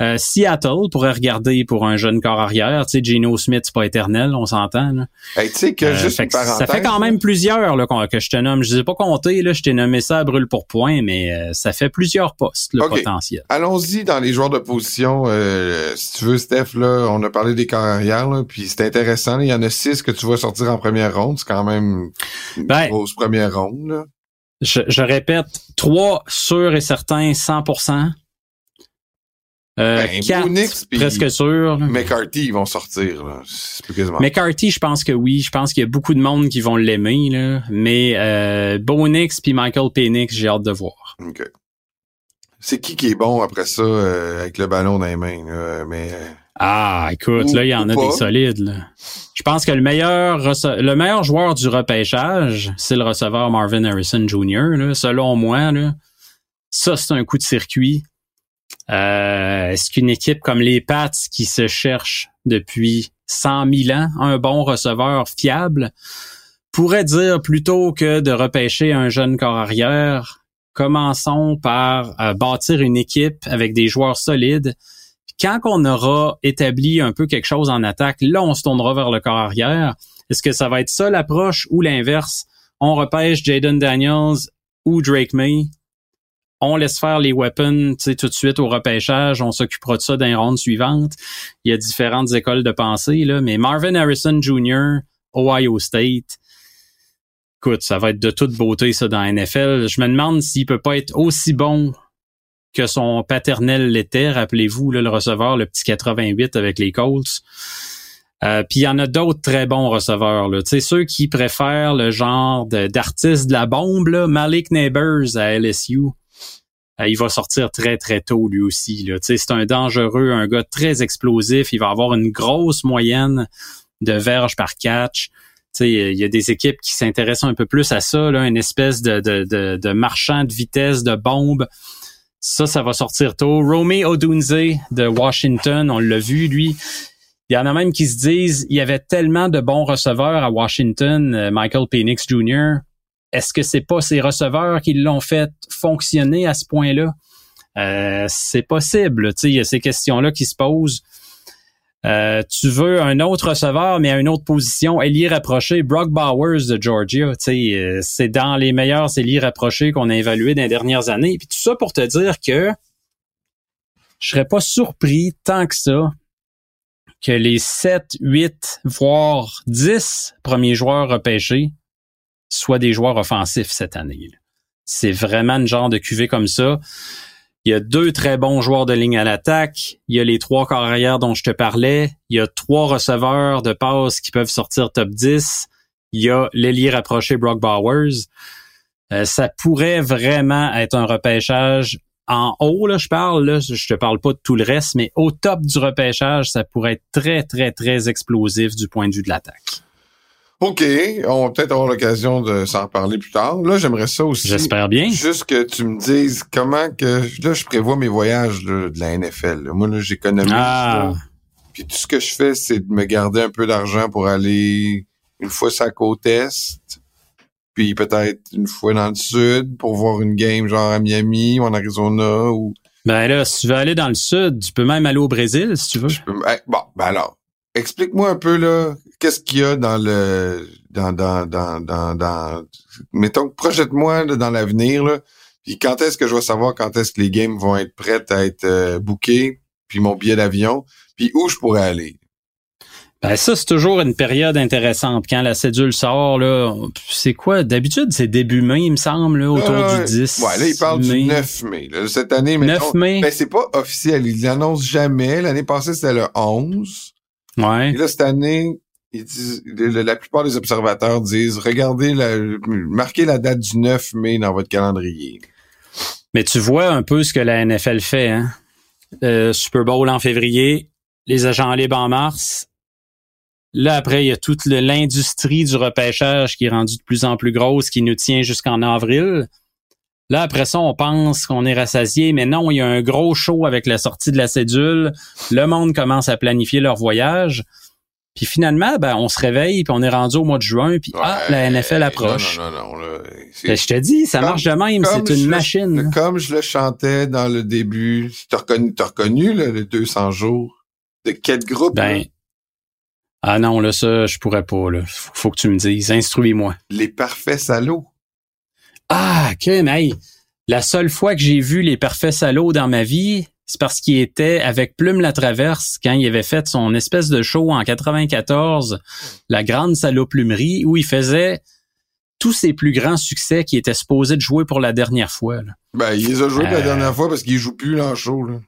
euh, Seattle pourrait regarder pour un jeune corps arrière. Tu sais, Geno Smith, c'est pas éternel, on s'entend. tu sais que euh, juste Ça fait quand même plusieurs là, que je te nomme. Je ne ai pas compté, là, je t'ai nommé ça à brûle pour point, mais euh, ça fait plusieurs postes, le potentiel. Allons-y dans les joueurs de position. si tu veux, Steph, là, on a parlé des corps arrière, puis c'est intéressant. Il y en a six que tu vois sortir en première ronde. C'est quand même une ben, grosse première ronde. Je, je répète, trois sûrs et certains, 100%. Euh, ben, presque sûr. McCarthy, ils vont sortir. Là. McCarthy, je pense que oui. Je pense qu'il y a beaucoup de monde qui vont l'aimer. Là. Mais euh, Bonix puis Michael Penix, j'ai hâte de voir. C'est qui qui est bon après ça euh, avec le ballon dans les mains? Là, mais, euh, ah, écoute, là, il y en a des solides. Là. Je pense que le meilleur le meilleur joueur du repêchage, c'est le receveur Marvin Harrison Jr. Là, selon moi. Là. Ça, c'est un coup de circuit. Euh, est-ce qu'une équipe comme les Pats qui se cherche depuis 100 000 ans un bon receveur fiable pourrait dire plutôt que de repêcher un jeune corps arrière, commençons par euh, bâtir une équipe avec des joueurs solides. Quand on aura établi un peu quelque chose en attaque, là, on se tournera vers le corps arrière. Est-ce que ça va être ça l'approche ou l'inverse? On repêche Jaden Daniels ou Drake May? On laisse faire les weapons tout de suite au repêchage, on s'occupera de ça dans les rondes suivantes. Il y a différentes écoles de pensée, là, mais Marvin Harrison Jr., Ohio State, écoute, ça va être de toute beauté ça dans NFL. Je me demande s'il peut pas être aussi bon que son paternel l'était. Rappelez-vous, le receveur, le petit 88 avec les Colts. Euh, puis il y en a d'autres très bons receveurs. Là. ceux qui préfèrent le genre d'artiste de, la bombe, Malik Neighbors à LSU. Euh, il va sortir très, très tôt lui aussi. C'est un dangereux, un gars très explosif. Il va avoir une grosse moyenne de verges par catch. Il y a des équipes qui s'intéressent un peu plus à ça, là, une espèce de, marchand de vitesse, de bombe. Ça, ça va sortir tôt. Romy Odunze de Washington, on l'a vu, lui. Il y en a même qui se disent, il y avait tellement de bons receveurs à Washington, euh, Michael Penix Jr., est-ce que c'est pas ces receveurs qui l'ont fait fonctionner à ce point-là? Euh, c'est possible. Il y a ces questions-là qui se posent. Euh, tu veux un autre receveur, mais à une autre position, ailier rapproché, Brock Bowers de Georgia. Euh, c'est dans les meilleurs ailiers rapprochés qu'on a évalués dans les dernières années. Puis tout ça pour te dire que je serais pas surpris tant que ça que les 7, 8, voire 10 premiers joueurs repêchés soit des joueurs offensifs cette année. C'est vraiment une genre de cuvée comme ça. Il y a deux très bons joueurs de ligne à l'attaque. Il y a les trois carrières dont je te parlais. Il y a trois receveurs de passe qui peuvent sortir top 10. Il y a l'ailier rapproché Brock Bowers. Euh, ça pourrait vraiment être un repêchage en haut, là, je parle, là, je te parle pas de tout le reste, mais au top du repêchage, ça pourrait être très, très, très explosif du point de vue de l'attaque. OK, on va peut-être avoir l'occasion de s'en parler plus tard. Là, j'aimerais ça aussi. J'espère bien. Juste que tu me dises comment que là je prévois mes voyages de la NFL. Moi là, j'économise. Ah. Puis tout ce que je fais, c'est de me garder un peu d'argent pour aller une fois sur la côte est, puis peut-être une fois dans le sud pour voir une game genre à Miami ou en Arizona ou. Ben là, si tu veux aller dans le sud, tu peux même aller au Brésil si tu veux. bon, ben alors, explique-moi un peu là, qu'est-ce qu'il y a dans le dans dans dans dans, dans mettons projette-moi dans l'avenir là. Puis quand est-ce que je vais savoir quand est-ce que les games vont être prêtes à être euh, bookées, puis mon billet d'avion, puis où je pourrais aller? Ben ça, c'est toujours une période intéressante. Quand la cédule sort, là, c'est quoi? D'habitude, c'est début mai, il me semble, là, autour du 10. Ouais, là, il parle du 9 mai. Cette année, 9 mai. Ben, c'est pas officiel. Il l'annonce jamais. L'année passée, c'était le 11. Ouais. Et là, cette année, la plupart des observateurs disent, regardez, marquez la date du 9 mai dans votre calendrier. Mais tu vois un peu ce que la NFL fait, hein? Euh, Super Bowl en février, les agents libres en mars, Là, après, il y a toute l'industrie du repêchage qui est rendue de plus en plus grosse, qui nous tient jusqu'en avril. Là, après ça, on pense qu'on est rassasié, mais non, il y a un gros show avec la sortie de la cédule. Le monde commence à planifier leur voyage. Puis finalement, ben, on se réveille, puis on est rendu au mois de juin, puis ah, la NFL approche. Non, non, non, non ben, je te dis, ça marche de même, c'est une machine. comme je le chantais dans le début, t'as reconnu, as reconnu les 200 jours? De quel groupe? Ben, ah non, là, ça, je pourrais pas, là. Faut que tu me dises. Instruis-moi. Les parfaits salauds. Ah, ok, mais la seule fois que j'ai vu les parfaits salauds dans ma vie, c'est parce qu'il était avec Plume la Traverse quand il avait fait son espèce de show en 94, la grande saloplumerie, où il faisait tous ses plus grands succès qui étaient supposés de jouer pour la dernière fois. Là. Ben, il les a joués pour la euh. dernière fois parce qu'il joue plus là en show. Là.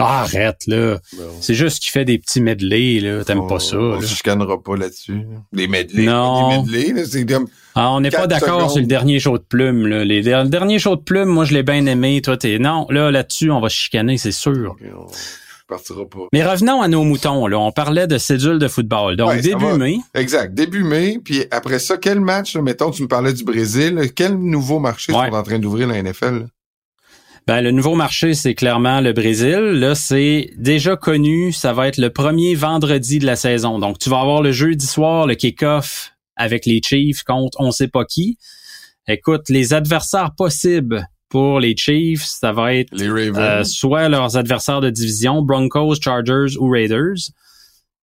Ah, arrête, là. C'est juste qu'il fait des petits medley, là. T'aimes pas ça. On se chicanera pas là-dessus. Des medley. Non. Medley, là, c'est comme... Ah, on n'est pas d'accord sur le dernier show de plume, là. Les, le dernier show de plume, moi, je l'ai bien aimé. Toi, t'es... Non, là, là-dessus, on va chicaner, c'est sûr. partira pas. Mais revenons à nos moutons, là. On parlait de cédule de football. Donc, début mai. Exact. Début mai. Puis après ça, quel match, mettons, tu me parlais du Brésil. Quel nouveau marché ouais. sont en train d'ouvrir la NFL? Ben, le nouveau marché, c'est clairement le Brésil. Là, c'est déjà connu. Ça va être le premier vendredi de la saison. Donc, tu vas avoir le jeudi soir, le kick-off avec les Chiefs contre on sait pas qui. Écoute, les adversaires possibles pour les Chiefs, ça va être euh, soit leurs adversaires de division, Broncos, Chargers ou Raiders,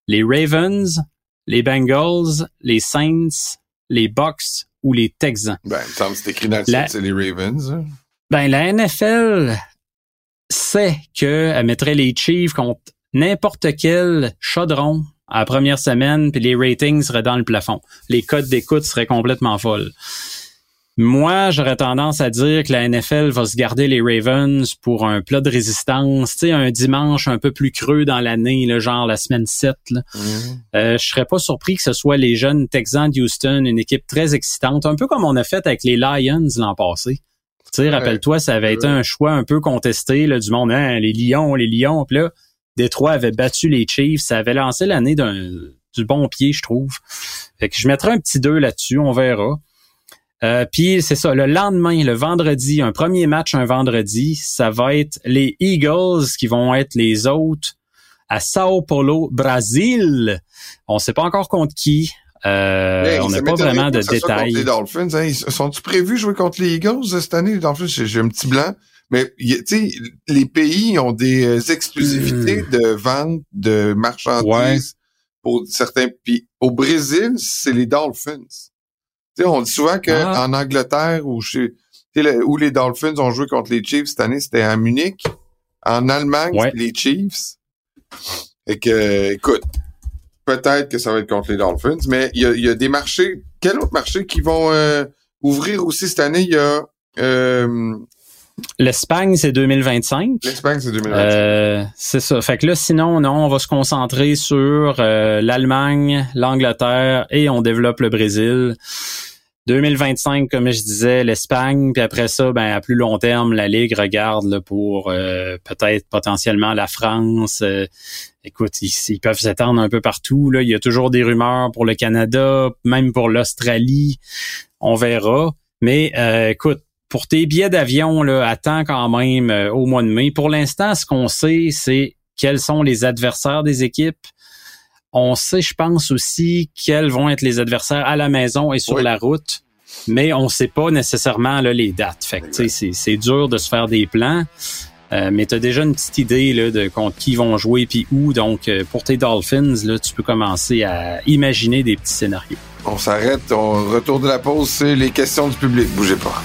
les Ravens, les Bengals, les Saints, les Bucks ou les Texans. Ben, il me semble c'est écrit dans le c'est les Ravens. Ben, la NFL sait qu'elle mettrait les Chiefs contre n'importe quel chaudron à la première semaine, puis les ratings seraient dans le plafond. Les codes d'écoute seraient complètement folles. Moi, j'aurais tendance à dire que la NFL va se garder les Ravens pour un plat de résistance, tu sais, un dimanche un peu plus creux dans l'année, le genre la semaine 7. Là. Mm-hmm. Euh, je serais pas surpris que ce soit les jeunes Texans d'Houston, une équipe très excitante, un peu comme on a fait avec les Lions l'an passé. Tu sais, rappelle-toi, ça avait été un choix un peu contesté là, du monde, hein, les Lions, les Lions. Puis là, Détroit avait battu les Chiefs. Ça avait lancé l'année d'un du bon pied, je trouve. Fait que je mettrai un petit 2 là-dessus, on verra. Euh, puis c'est ça, le lendemain, le vendredi, un premier match un vendredi, ça va être les Eagles qui vont être les autres à Sao Paulo, Brésil. On sait pas encore contre qui. Euh, on n'a pas vraiment de détails. Les Dolphins, hein, sont-ils prévus jouer contre les Eagles cette année, les Dolphins? J'ai un petit blanc. Mais tu sais, les pays ont des euh, exclusivités hmm. de vente de marchandises pour certains pays. Au Brésil, c'est les Dolphins. sais, on dit souvent qu'en ah. Angleterre ou chez où les Dolphins ont joué contre les Chiefs cette année, c'était à Munich. En Allemagne, les Chiefs. Et que, écoute, peut-être que ça va être contre les Dolphins, mais il y a, des marchés. Quel autre marché qui vont euh, ouvrir aussi cette année? Il y a euh, L'Espagne, c'est 2025. L'Espagne, c'est 2025. Euh, c'est ça. Fait que là, sinon, non, on va se concentrer sur l'Allemagne, l'Angleterre et on développe le Brésil. 2025, comme je disais, l'Espagne, puis après ça, ben à plus long terme, la Ligue regarde là, pour euh, peut-être potentiellement la France. Euh, écoute, ils, peuvent s'étendre un peu partout. Là. Il y a toujours des rumeurs pour le Canada, même pour l'Australie. On verra. Mais euh, écoute, pour tes billets d'avion, là, attends quand même au mois de mai. Pour l'instant, ce qu'on sait, c'est quels sont les adversaires des équipes. On sait, je pense aussi, quels vont être les adversaires à la maison et sur la route, mais on sait pas nécessairement là, les dates. Fait que, c'est, c'est dur de se faire des plans. Euh, mais tu as déjà une petite idée là, de contre qui vont jouer puis où. Donc, euh, pour tes Dolphins, là, tu peux commencer à imaginer des petits scénarios. On s'arrête, on retourne de la pause, c'est les questions du public. Bougez pas.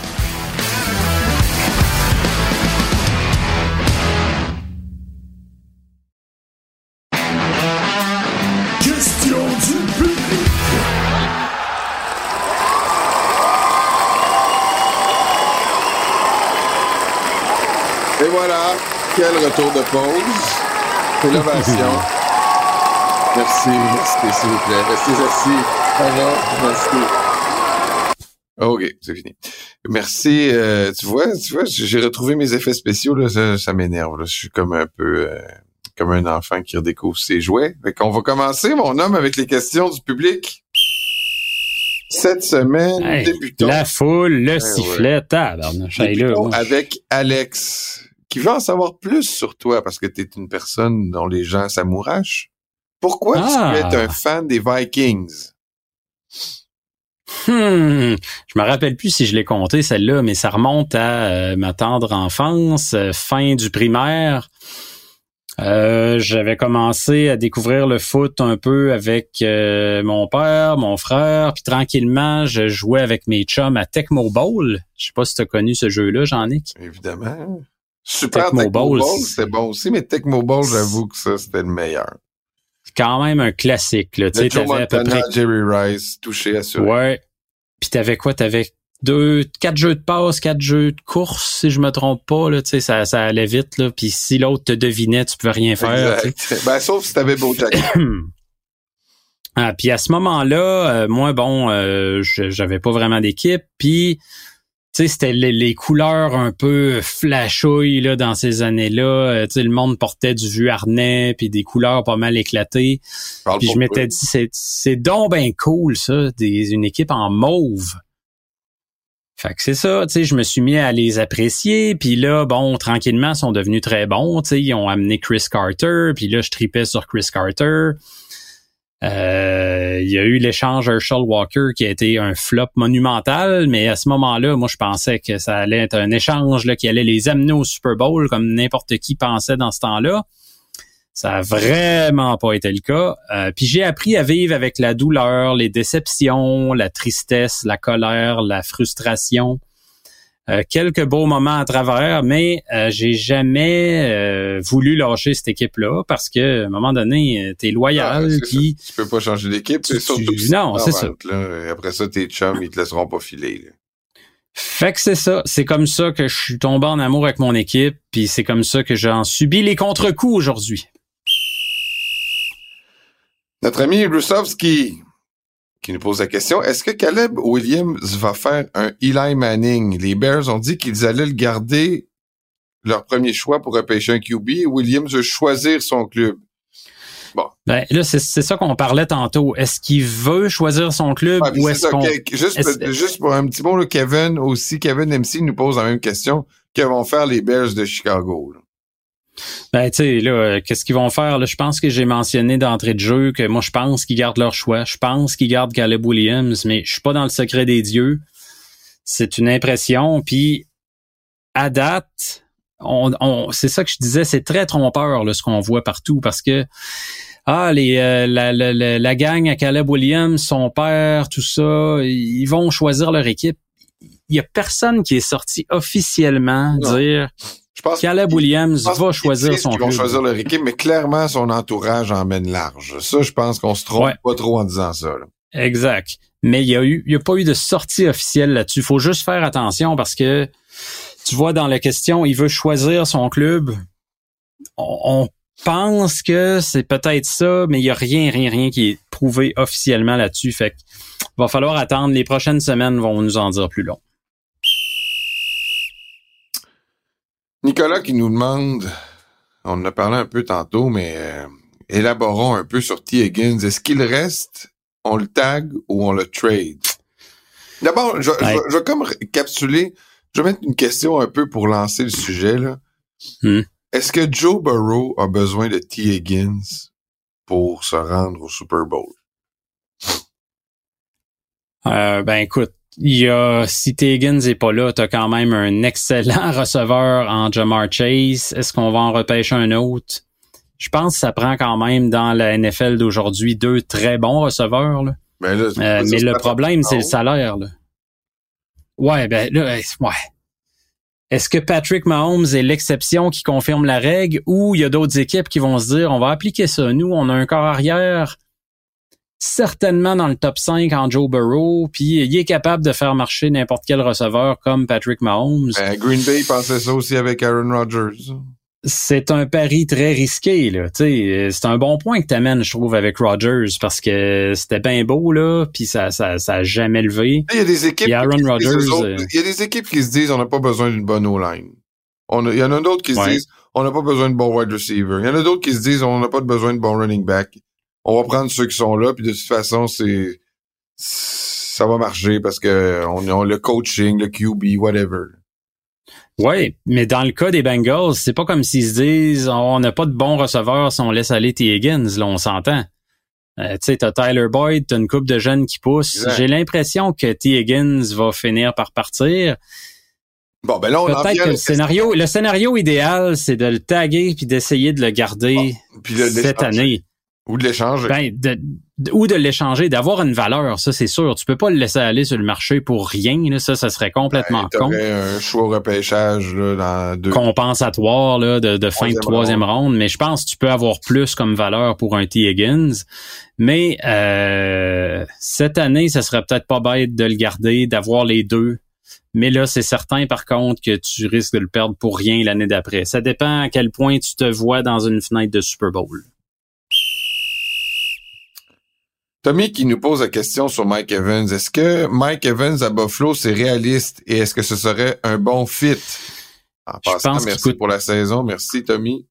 Retour de pause. Innovation. merci, merci, s'il vous plaît. Restez assis. merci. OK, c'est fini. Merci. Euh, tu vois, tu vois, j'ai retrouvé mes effets spéciaux. Là, ça, m'énerve. Je suis comme un peu euh, comme un enfant qui redécouvre ses jouets. Fait qu'on va commencer, mon homme, avec les questions du public. Cette semaine, débutons. La foule, le ben sifflet, ouais. avec Alex, qui veut en savoir plus sur toi parce que tu es une personne dont les gens s'amourachent. Pourquoi tu ah! es un fan des Vikings? Hmm, je me rappelle plus si je l'ai compté celle-là, mais ça remonte à euh, ma tendre enfance, euh, fin du primaire. Euh, j'avais commencé à découvrir le foot un peu avec mon père, mon frère, puis tranquillement, je jouais avec mes chums à Tecmo Bowl. Je sais pas si tu as connu ce jeu-là, Jean-Nic. Évidemment. Super Tecmo, Bowl, c'était bon aussi, mais Tecmo Bowl, j'avoue que ça, c'était le meilleur quand même un classique. Là. Le Joe Montana, Jerry Rice, touché à ça. Ouais. Puis t'avais quoi? T'avais deux, quatre jeux de passe, quatre jeux de course, si je me trompe pas. Là, ça, ça allait vite. Là. Puis si l'autre te devinait, tu pouvais rien faire. Ben, sauf si t'avais Bojack. ah, puis à ce moment-là, euh, moi, bon, euh, j'avais pas vraiment d'équipe. Puis sais, c'était les, couleurs un peu flashouilles là dans ces années-là. Euh, tu sais, le monde portait du vu harnais puis des couleurs pas mal éclatées. Puis je m'étais dit, c'est c'est donc ben cool ça, des, une équipe en mauve. Fait que c'est ça, tu sais, je me suis mis à les apprécier, puis là, bon, tranquillement, ils sont devenus très bons, tu sais, ils ont amené Chris Carter, puis là, je tripais sur Chris Carter. Euh, il y a eu l'échange Herschel Walker qui a été un flop monumental, mais à ce moment-là, moi je pensais que ça allait être un échange là, qui allait les amener au Super Bowl comme n'importe qui pensait dans ce temps-là. Ça a vraiment pas été le cas. Euh, puis j'ai appris à vivre avec la douleur, les déceptions, la tristesse, la colère, la frustration. Euh, quelques beaux moments à travers, mais euh, j'ai jamais euh, voulu lâcher cette équipe-là parce que à un moment donné, t'es loyal, ah, puis tu peux pas changer d'équipe, c'est surtout non, c'est ça. après ça, tes chums, ils te laisseront pas filer. Fait que c'est ça, c'est comme ça que je suis tombé en amour avec mon équipe, puis c'est comme ça que j'en subis les contre-coups aujourd'hui. Notre ami Brusovski qui nous pose la question. Est-ce que Caleb Williams va faire un Eli Manning? Les Bears ont dit qu'ils allaient le garder leur premier choix pour repêcher un QB et Williams veut choisir son club. Bon. Ben, là, c'est ça qu'on parlait tantôt. Est-ce qu'il veut choisir son club ou est-ce qu'on... Juste, juste pour un petit mot, Kevin aussi, Kevin MC nous pose la même question. Que vont faire les Bears de Chicago? Ben, tu sais, là, qu'est-ce qu'ils vont faire? Là? Je pense que j'ai mentionné d'entrée de jeu que moi, je pense qu'ils gardent leur choix. Je pense qu'ils gardent Caleb Williams, mais je suis pas dans le secret des dieux. C'est une impression. Puis, à date, on, c'est ça que je disais, c'est très trompeur là, ce qu'on voit partout parce que ah les euh, la, la, la, gang à Caleb Williams, son père, tout ça, ils vont choisir leur équipe. Il y a personne qui est sorti officiellement dire je pense Caleb Williams va choisir son club. Ils vont choisir leur équipe, mais clairement, son entourage emmène large. Ça, je pense qu'on se trompe pas trop en disant ça. Exact. Mais il y a eu, il y a pas eu de sortie officielle là-dessus. Il faut juste faire attention parce que tu vois dans la question, il veut choisir son club. On, pense que c'est peut-être ça, mais il y a rien, rien, rien qui est prouvé officiellement là-dessus. Fait qu'il va falloir attendre. Les prochaines semaines vont nous en dire plus long. Nicolas qui nous demande, on en a parlé un peu tantôt, mais euh, élaborons un peu sur T. Higgins. Est-ce qu'il reste, on le tag ou on le trade? D'abord, je, vais comme capsuler, je vais mettre une question un peu pour lancer le sujet. là. Hmm. Est-ce que Joe Burrow a besoin de T. Higgins pour se rendre au Super Bowl? Euh, ben écoute, il y a, si Higgins est pas là, t'as quand même un excellent receveur en Jamar Chase. Est-ce qu'on va en repêcher un autre? Je pense que ça prend quand même dans la NFL d'aujourd'hui deux très bons receveurs. Là. Ben euh, mais le problème, c'est le salaire. Là. Ouais, ben là, ouais. Est-ce que Patrick Mahomes est l'exception qui confirme la règle ou il y a d'autres équipes qui vont se dire on va appliquer ça. Nous, on a un corps arrière certainement dans le top 5 en Joe Burrow, puis il est capable de faire marcher n'importe quel receveur comme Patrick Mahomes. Ben, Green Bay pensait ça aussi avec Aaron Rodgers c'est un pari très risqué là. c'est un bon point que tu amènes, je trouve, avec Rodgers parce que c'était bien beau là, puis ça, ça, ça a jamais levé. Il y a des équipes. Aaron euh, il y a des équipes qui se disent on n'a pas besoin d'une bonne O-line. Il y en a d'autres qui se disent on n'a pas besoin de bon wide receiver. Il y en a d'autres qui se disent on n'a pas besoin de bon running back. On va prendre ceux qui sont là, puis de toute façon c'est ça va marcher parce que on a le coaching, le QB, whatever. Oui, mais dans le cas des Bengals, c'est pas comme s'ils se disent on n'a pas de bons receveurs si on laisse aller T. Higgins, là, on s'entend. Euh, tu sais, t'as Tyler Boyd, t'as une coupe de jeunes qui poussent. J'ai l'impression que T. Higgins va finir par partir. Bon, ben là, on Peut-être que le scénario, le scénario idéal, c'est de le taguer puis d'essayer de le garder cette année. Ou de l'échanger. Ben, de, ou de l'échanger, d'avoir une valeur, ça c'est sûr. Tu peux pas le laisser aller sur le marché pour rien, là, ça, ça serait complètement ben, con. un choix repêchage là, dans deux. Compensatoire là, de, de fin de troisième ronde. mais je pense que tu peux avoir plus comme valeur pour un T. Higgins. Mais euh, cette année, ça serait peut-être pas bête de le garder, d'avoir les deux. Mais là, c'est certain par contre que tu risques de le perdre pour rien l'année d'après. Ça dépend à quel point tu te vois dans une fenêtre de Super Bowl. Tommy qui nous pose la question sur Mike Evans. Est-ce que Mike Evans à Buffalo, c'est réaliste et est-ce que ce serait un bon fit? En passant, merci pour la saison. Merci, Tommy.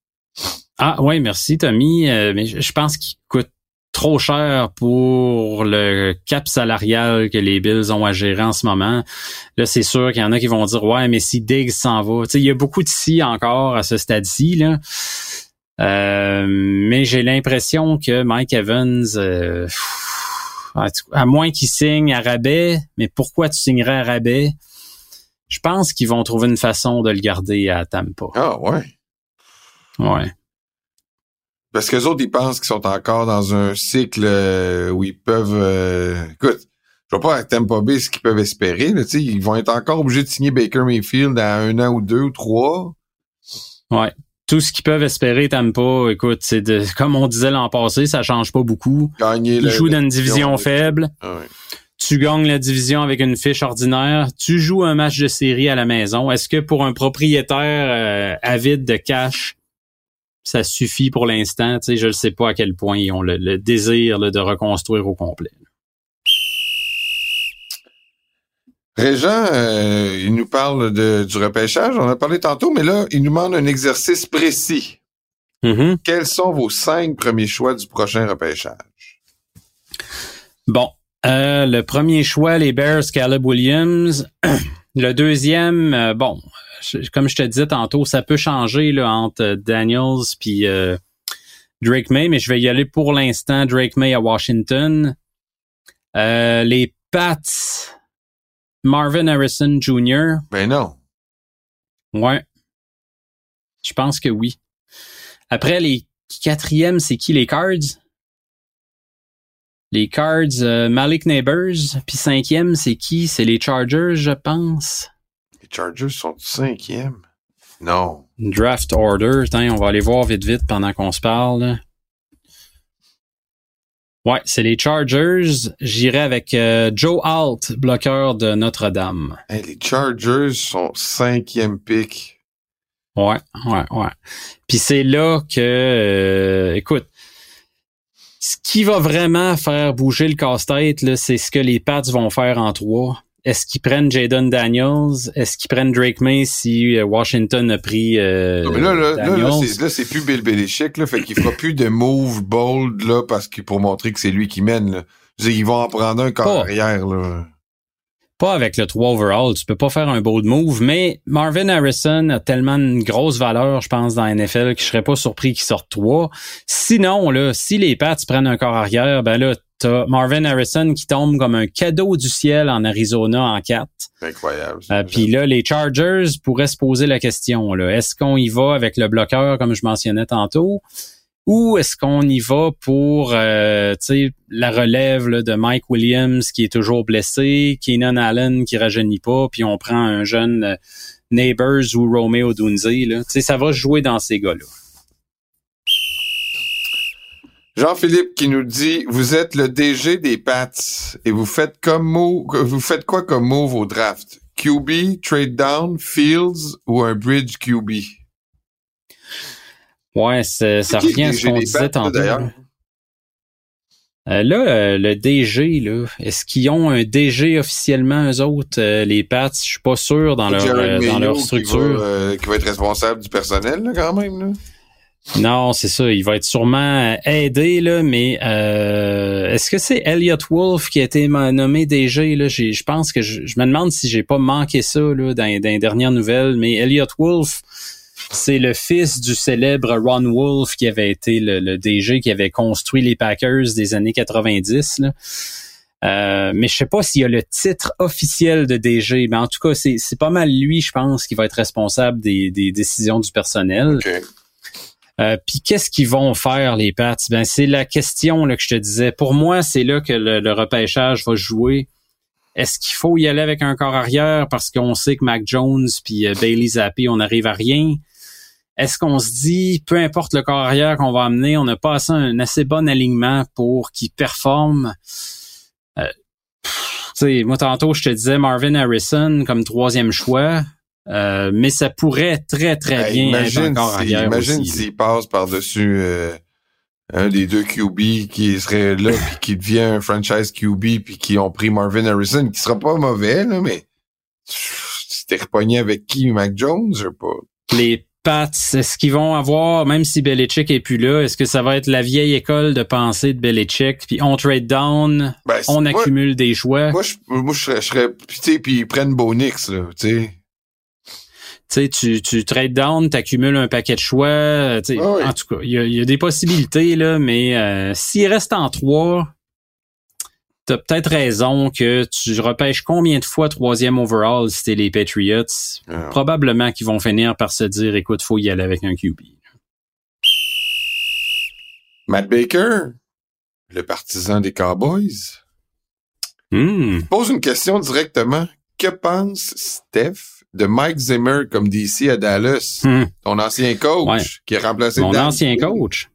Ah oui, merci, Tommy. Euh, mais je pense qu'il coûte trop cher pour le cap salarial que les Bills ont à gérer en ce moment. Là, c'est sûr qu'il y en a qui vont dire Ouais, mais si Diggs s'en va. il y a beaucoup de si encore à ce stade-ci. Là. Euh, mais j'ai l'impression que Mike Evans, euh, à moins qu'il signe à rabais, mais pourquoi tu signerais à rabais? Je pense qu'ils vont trouver une façon de le garder à Tampa. Ah ouais. Ouais. Parce que les autres, ils pensent qu'ils sont encore dans un cycle euh, où ils peuvent. écoute, je vois pas à Tampa Bay ce qu'ils peuvent espérer. ils vont être encore obligés de signer Baker Mayfield à un an ou deux ou trois. Ouais tout ce qu'ils peuvent espérer Tampa, écoute, c'est de comme on disait l'an passé, ça change pas beaucoup. Gagner Ils jouent dans une division faible. Ah tu gagnes la division avec une fiche ordinaire. Tu joues un match de série à la maison. Est-ce que pour un propriétaire euh, avide de cash, ça suffit pour l'instant? Tu sais, je ne sais pas à quel point ils ont le, désir de reconstruire au complet. Régent, euh, il nous parle de, du repêchage, on a parlé tantôt, mais là, il nous demande un exercice précis. Mm-hmm. Quels sont vos cinq premiers choix du prochain repêchage? Bon, euh, le premier choix, les Bears, Caleb Williams. le deuxième, euh, bon, comme je te disais tantôt, ça peut changer là, entre Daniels puis Drake May, mais je vais y aller pour l'instant Drake May à Washington. les Pats, Marvin Harrison Jr. Ben non. Ouais. Je pense que oui. Après, les quatrièmes, c'est qui les Cards? Les Cards, euh, Malik Neighbors. Puis cinquième, c'est qui? C'est les Chargers, je pense. Les Chargers sont cinquième? Non. Draft order. on va aller voir vite vite pendant qu'on se parle. Ouais, c'est les Chargers. J'irai avec euh, Joe Alt, bloqueur de Notre-Dame. les Chargers sont cinquième pick. Ouais, ouais, ouais. Puis c'est là que, euh, écoute, ce qui va vraiment faire bouger le casse-tête, c'est ce que les Pats vont faire en trois. Est-ce qu'ils prennent Jaden Daniels? Est-ce qu'ils prennent Drake May si euh, Washington a pris euh, mais là, là, là, c'est plus Bill Belichick, là, fait qu'il fera plus de move bold là parce qu'il pour montrer que c'est lui qui mène. Là. ils vont en prendre un carrière là. Pas avec le 3 overall, tu peux pas faire un bold move, mais Marvin Harrison a tellement une grosse valeur, je pense, dans la NFL que je serais pas surpris qu'il sorte 3. Sinon, là, si les Pats prennent un corps arrière, ben là, Marvin Harrison qui tombe comme un cadeau du ciel en Arizona en 4. Incroyable. Euh, Puis là, les Chargers pourraient se poser la question. Est-ce qu'on y va avec le bloqueur, comme je mentionnais tantôt, ou est-ce qu'on y va pour euh, la relève de Mike Williams qui est toujours blessé, Keenan Allen qui rajeunit pas, puis on prend un jeune euh, Neighbors ou Romeo Dunze. Là. Ça va jouer dans ces gars-là. Jean-Philippe qui nous dit vous êtes le DG des Pats et vous faites comme move, vous faites quoi comme move au draft? QB, trade down, Fields ou un bridge QB Ouais, ça revient à ce qu'on disait tantôt. Euh, là, euh, le DG, là, est-ce qu'ils ont un DG officiellement, eux autres, euh, les Pats? Je suis pas sûr dans leur, dans leur structure. Qui va, être responsable du personnel, là, quand même. Là. Non, c'est ça. Il va être sûrement aidé, là, mais est-ce que c'est Elliot Wolf qui a été nommé DG? Là? Je pense que je, me demande si j'ai pas manqué ça là, dans, dans les dernières nouvelles, mais Elliot Wolf c'est le fils du célèbre Ron Wolf qui avait été le, DG qui avait construit les Packers des années 90. Là. Euh, mais je sais pas s'il y a le titre officiel de DG, mais en tout cas, c'est, pas mal lui, je pense, qui va être responsable des, décisions du personnel. Euh, puis qu'est-ce qu'ils vont faire les Pats? Ben c'est la question là, que je te disais. Pour moi, c'est là que le, repêchage va jouer. Est-ce qu'il faut y aller avec un corps arrière parce qu'on sait que Mac Jones puis euh, Bailey Zappi, on n'arrive à rien? Est-ce qu'on se dit, peu importe le corps arrière qu'on va amener, on a pas assez un assez bon alignement pour qu'il performe? Euh, sais, moi, tantôt, je te disais Marvin Harrison comme troisième choix. Euh, mais ça pourrait très, très ben, bien être un corps arrière Imagine s'il passe par-dessus euh, un des deux QB qui serait là puis qui devient un franchise QB puis qui ont pris Marvin Harrison, qui sera pas mauvais, là, mais t'es repogné avec qui, Mac Jones ou pas? Les Pats, est-ce qu'ils vont avoir, même si Belichick est plus là, est-ce que ça va être la vieille école de pensée de Belichick, puis on trade down, ben, on accumule des choix? Moi, je, moi, je serais, tu sais, puis ils prennent Bonix, là, tu sais. Tu sais, tu, tu trade down, t'accumules un paquet de choix. tu sais, ah En tout cas, il y a, des possibilités, là, mais euh, s'il reste en trois, t'as peut-être raison que tu repêches combien de fois troisième overall si t'es les Patriots? Ah. Probablement qu'ils vont finir par se dire, écoute, faut y aller avec un QB. Matt Baker, le partisan des Cowboys, hmm. pose une question directement. Que pense Steph de Mike Zimmer comme DC à Dallas, hmm. ton ancien coach qui a remplacé Mon ancien coach.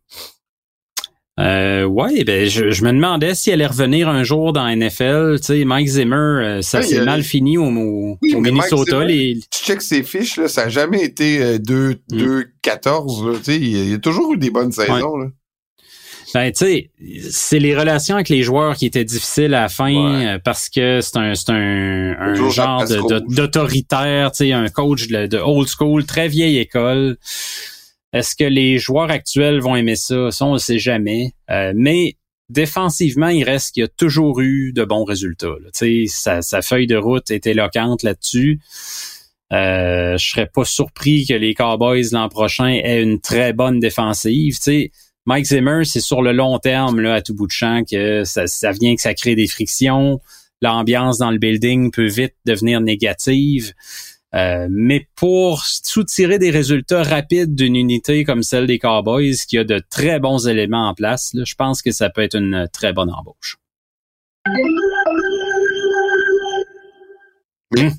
Euh, ouais, ben je, me demandais si elle allait revenir un jour dans NFL. Tu sais, Mike Zimmer, euh, ça s'est mal fini au, Minnesota. les... Tu check ses fiches, là, ça n'a jamais été 2-14. Euh, mm. tu sais, il y a toujours eu des bonnes saisons. Là. Ben, tu sais, c'est les relations avec les joueurs qui étaient difficiles à la fin euh, parce que c'est un, c'est un, un genre d'autoritaire, tu sais, un coach de, de old school, très vieille école. Est-ce que les joueurs actuels vont aimer ça? Ça, on ne sait jamais. Euh, mais défensivement, il reste qu'il y a toujours eu de bons résultats. Sa, sa feuille de route est éloquente là-dessus. Euh, je serais pas surpris que les Cowboys l'an prochain aient une très bonne défensive. sais, Mike Zimmer, c'est sur le long terme, là, à tout bout de champ, que ça, ça vient que ça crée des frictions. L'ambiance dans le building peut vite devenir négative. Euh, mais pour soutirer des résultats rapides d'une unité comme celle des Cowboys, qui a de très bons éléments en place, je pense que ça peut être une très bonne embauche. Mais, hmm.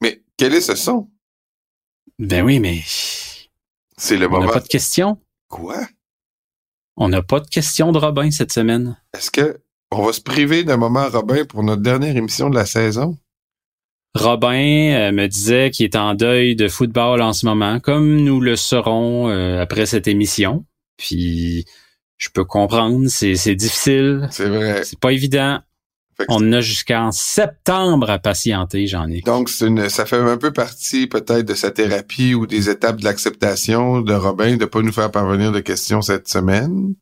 mais quel est ce son? Ben oui, mais. C'est le moment. On n'a pas de questions. Quoi? On n'a pas de questions de Robin cette semaine. Est-ce que on va se priver d'un moment Robin pour notre dernière émission de la saison? Robin euh, me disait qu'il est en deuil de football en ce moment, comme nous le serons euh, après cette émission. Puis je peux comprendre, c'est, difficile. C'est vrai. C'est pas évident. On a jusqu'en septembre à patienter, j'en ai. Donc, une, ça fait un peu partie peut-être de sa thérapie ou des étapes de l'acceptation de Robin de pas nous faire parvenir de questions cette semaine.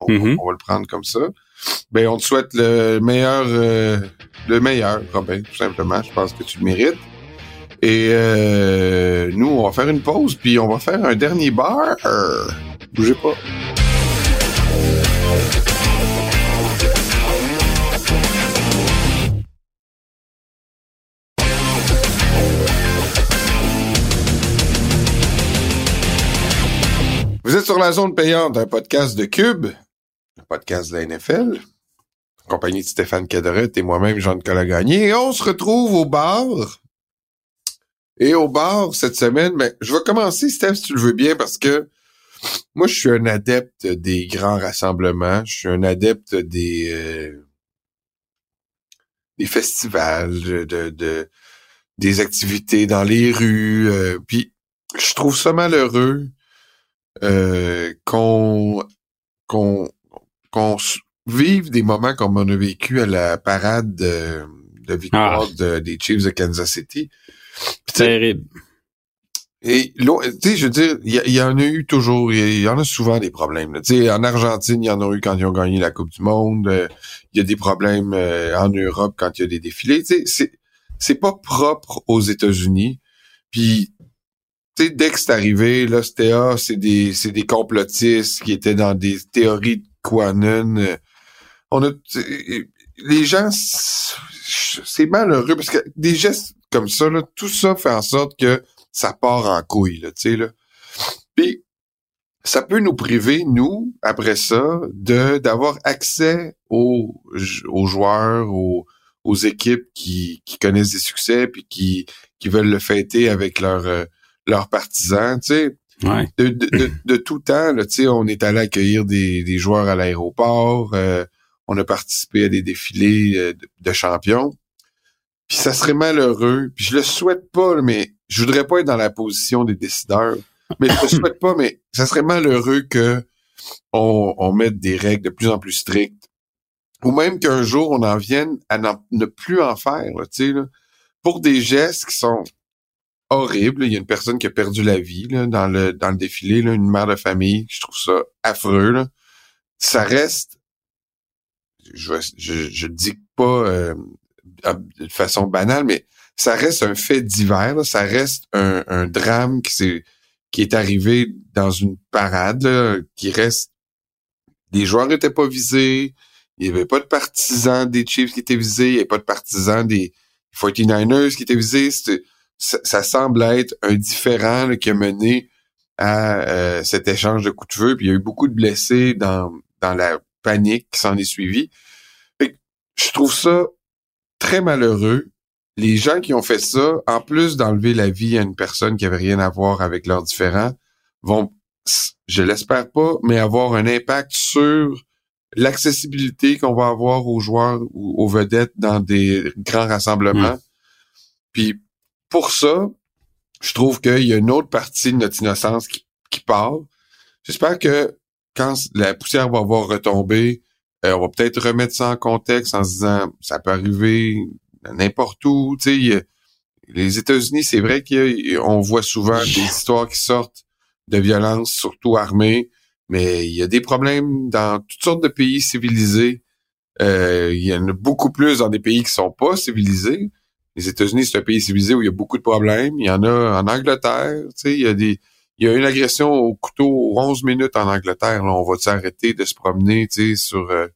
On, mm-hmm. on va le prendre comme ça. Ben, on te souhaite le meilleur, euh, le meilleur, Robin, tout simplement. Je pense que tu le mérites. Et euh, nous, on va faire une pause, puis on va faire un dernier bar. Bougez pas. Sur la zone payante, un podcast de Cube podcast de la NFL, compagnie de Stéphane Caderet et moi-même, Jean-Nicolas Gagné. Et on se retrouve au bar. Et au bar cette semaine, mais je vais commencer, Steph, si tu le veux bien, parce que moi, je suis un adepte des grands rassemblements. Je suis un adepte des euh, des festivals, de, de, des activités dans les rues. Euh, puis, je trouve ça malheureux euh, qu'on qu'on qu'on vive des moments comme on a vécu à la parade de, de victoire ah. des Chiefs de Kansas City. Terrible. Et tu sais, je veux dire, il y, en a eu toujours, il y, en a souvent des problèmes. Tu sais, en Argentine, il y en a eu quand ils ont gagné la Coupe du Monde. Euh, il y a des problèmes euh, en Europe quand il y a des défilés. Tu sais, c'est c'est pas propre aux États-Unis. Puis, sais, dès que c'est arrivé, là, c'était ah, c'est des c'est des complotistes qui étaient dans des théories de Quanon. On a les gens, c'est malheureux parce que des gestes comme ça, là, tout ça fait en sorte que ça part en couille, là, tu sais, là. Puis, ça peut nous priver, nous, après ça, de d'avoir accès aux, aux joueurs, aux, aux équipes qui, qui connaissent des succès puis qui, qui veulent le fêter avec leurs euh, leurs partisans, tu sais. Ouais. De, de, de, tout temps, là, tu sais, on est allé accueillir des, des joueurs à l'aéroport, euh, on a participé à des défilés euh, de, de champions. Puis ça serait malheureux, puis je le souhaite pas, mais je voudrais pas être dans la position des décideurs, mais je ne souhaite pas, mais ça serait malheureux que on, on mette des règles de plus en plus strictes, ou même qu'un jour on en vienne à ne plus en faire, tu sais, là, pour des gestes qui sont horribles. Il y a une personne qui a perdu la vie là, dans le dans le défilé, là, une mère de famille. Je trouve ça affreux. Là. Ça reste, je je, dis pas euh, de façon banale, mais ça reste un fait divers, ça reste un, drame qui, est, qui est arrivé dans une parade, qui reste... Les joueurs n'étaient pas visés, il n'y avait pas de partisans des Chiefs qui étaient visés, il n'y avait pas de partisans des 49ers qui étaient visés. Ça, ça, semble être un différent qui a mené à euh, cet échange de coups de feu. Puis il y a eu beaucoup de blessés dans, dans la panique qui s'en est suivie. Je trouve ça très malheureux les gens qui ont fait ça, en plus d'enlever la vie à une personne qui avait rien à voir avec leurs différents, vont, je l'espère pas, mais avoir un impact sur l'accessibilité qu'on va avoir aux joueurs ou aux vedettes dans des grands rassemblements. Mm. Puis pour ça, je trouve qu'il y a une autre partie de notre innocence qui, qui part. J'espère que quand la poussière va avoir retombé, euh, on va peut-être remettre ça en contexte en se disant ça peut arriver n'importe où. Les États-Unis, c'est vrai qu'on voit souvent des histoires qui sortent de violence, surtout armées, mais il y a des problèmes dans toutes sortes de pays civilisés. Euh, il y en a beaucoup plus dans des pays qui sont pas civilisés. Les États-Unis, c'est un pays civilisé où il y a beaucoup de problèmes. Il y en a en Angleterre, tu sais, il y a des il y a une agression au couteau 11 minutes en Angleterre. Là, on va s'arrêter de se promener, tu sais, sur, euh,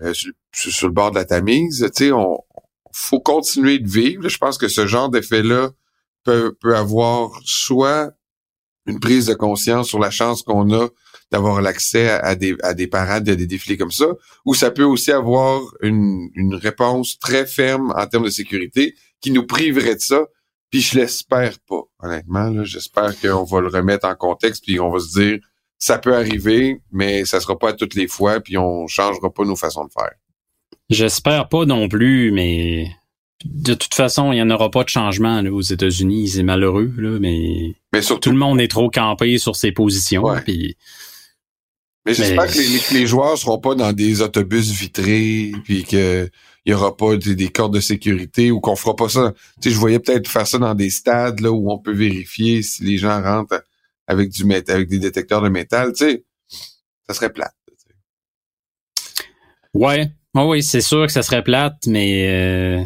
euh, sur, le bord de la Tamise. Tu sais, on, faut continuer de vivre. Je pense que ce genre d'effet-là peut, peut avoir soit une prise de conscience sur la chance qu'on a d'avoir l'accès à, des, à des parades, à des défilés comme ça, ou ça peut aussi avoir une, une réponse très ferme en termes de sécurité qui nous priverait de ça. Puis je l'espère pas, honnêtement. J'espère qu'on va le remettre en contexte, puis on va se dire ça peut arriver, mais ça sera pas à toutes les fois, puis on changera pas nos façons de faire. J'espère pas non plus, mais de toute façon, il n'y en aura pas de changement aux États-Unis. C'est malheureux, là, mais, mais surtout, tout le monde est trop campé sur ses positions. Mais j'espère que les, les, joueurs seront pas dans des autobus vitrés, puis que il y aura pas des, cordes de sécurité ou qu'on fera pas ça. Tu sais, je voyais peut-être faire ça dans des stades là où on peut vérifier si les gens rentrent avec du avec des détecteurs de métal. Tu sais, ça serait plate. Ouais, ah oui, c'est sûr que ça serait plate, mais euh,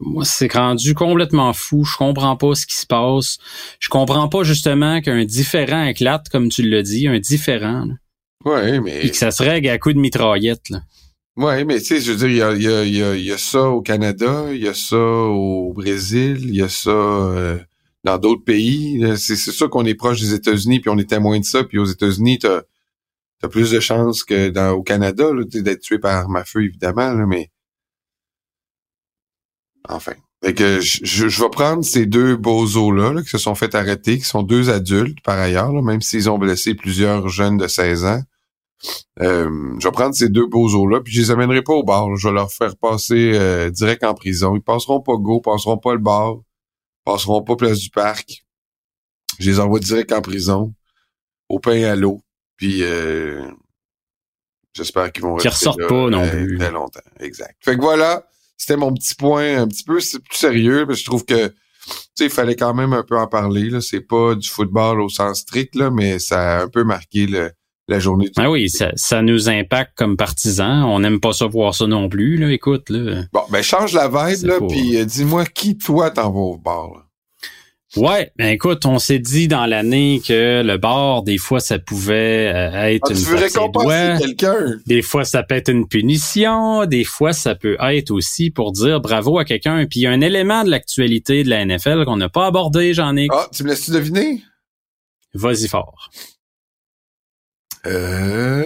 moi, c'est rendu complètement fou. Je comprends pas ce qui se passe. Je comprends pas justement qu'un différent éclate, comme tu l'as dit, un différent. Oui, mais. Et que ça se règle à coup de mitraillette. Là. Oui, mais tu sais, je veux dire, il y a, y, a, y, y a, ça au Canada, il y a ça au Brésil, il y a ça euh, dans d'autres pays. C'est sûr qu'on est proche des États-Unis, puis on est témoin de ça. Puis aux États-Unis, t'as t'as plus de chances que dans au Canada d'être tué par arme à feu, évidemment, mais enfin. Fait que je, je, vais prendre ces deux bozos-là là, qui se sont fait arrêter, qui sont deux adultes par ailleurs, même s'ils ont blessé plusieurs jeunes de 16 ans. Euh, je vais prendre ces deux bozos-là, puis je les amènerai pas au bar. Je vais leur faire passer euh, direct en prison. Ils passeront pas go, passeront pas le bar, passeront pas place du parc. Je les envoie direct en prison, au pain et à l'eau. Puis euh, j'espère qu'ils vont rester ressortent pas non plus. Très longtemps. Exact. Fait que voilà, c'était mon petit point un petit peu plus sérieux, parce que je trouve que tu sais, il fallait quand même un peu en parler. Là. C'est pas du football au sens strict, là, mais ça a un peu marqué le, la journée Ah oui, ça, ça nous impacte comme partisans. On n'aime pas ça voir ça non plus, là. Écoute, là. Bon, ben change la vibe, là, puis euh, dis-moi qui, toi, t'en vas au bar, là? Ouais, ben écoute, on s'est dit dans l'année que le bar, des fois, ça pouvait euh, être ah, une tu veux quelqu'un? Des fois, ça peut être une punition. Des fois, ça peut être aussi pour dire bravo à quelqu'un. Puis il y a un élément de l'actualité de la NFL qu'on n'a pas abordé, j'en ai. Ah, tu me laisses-tu deviner? Vas-y fort. Euh...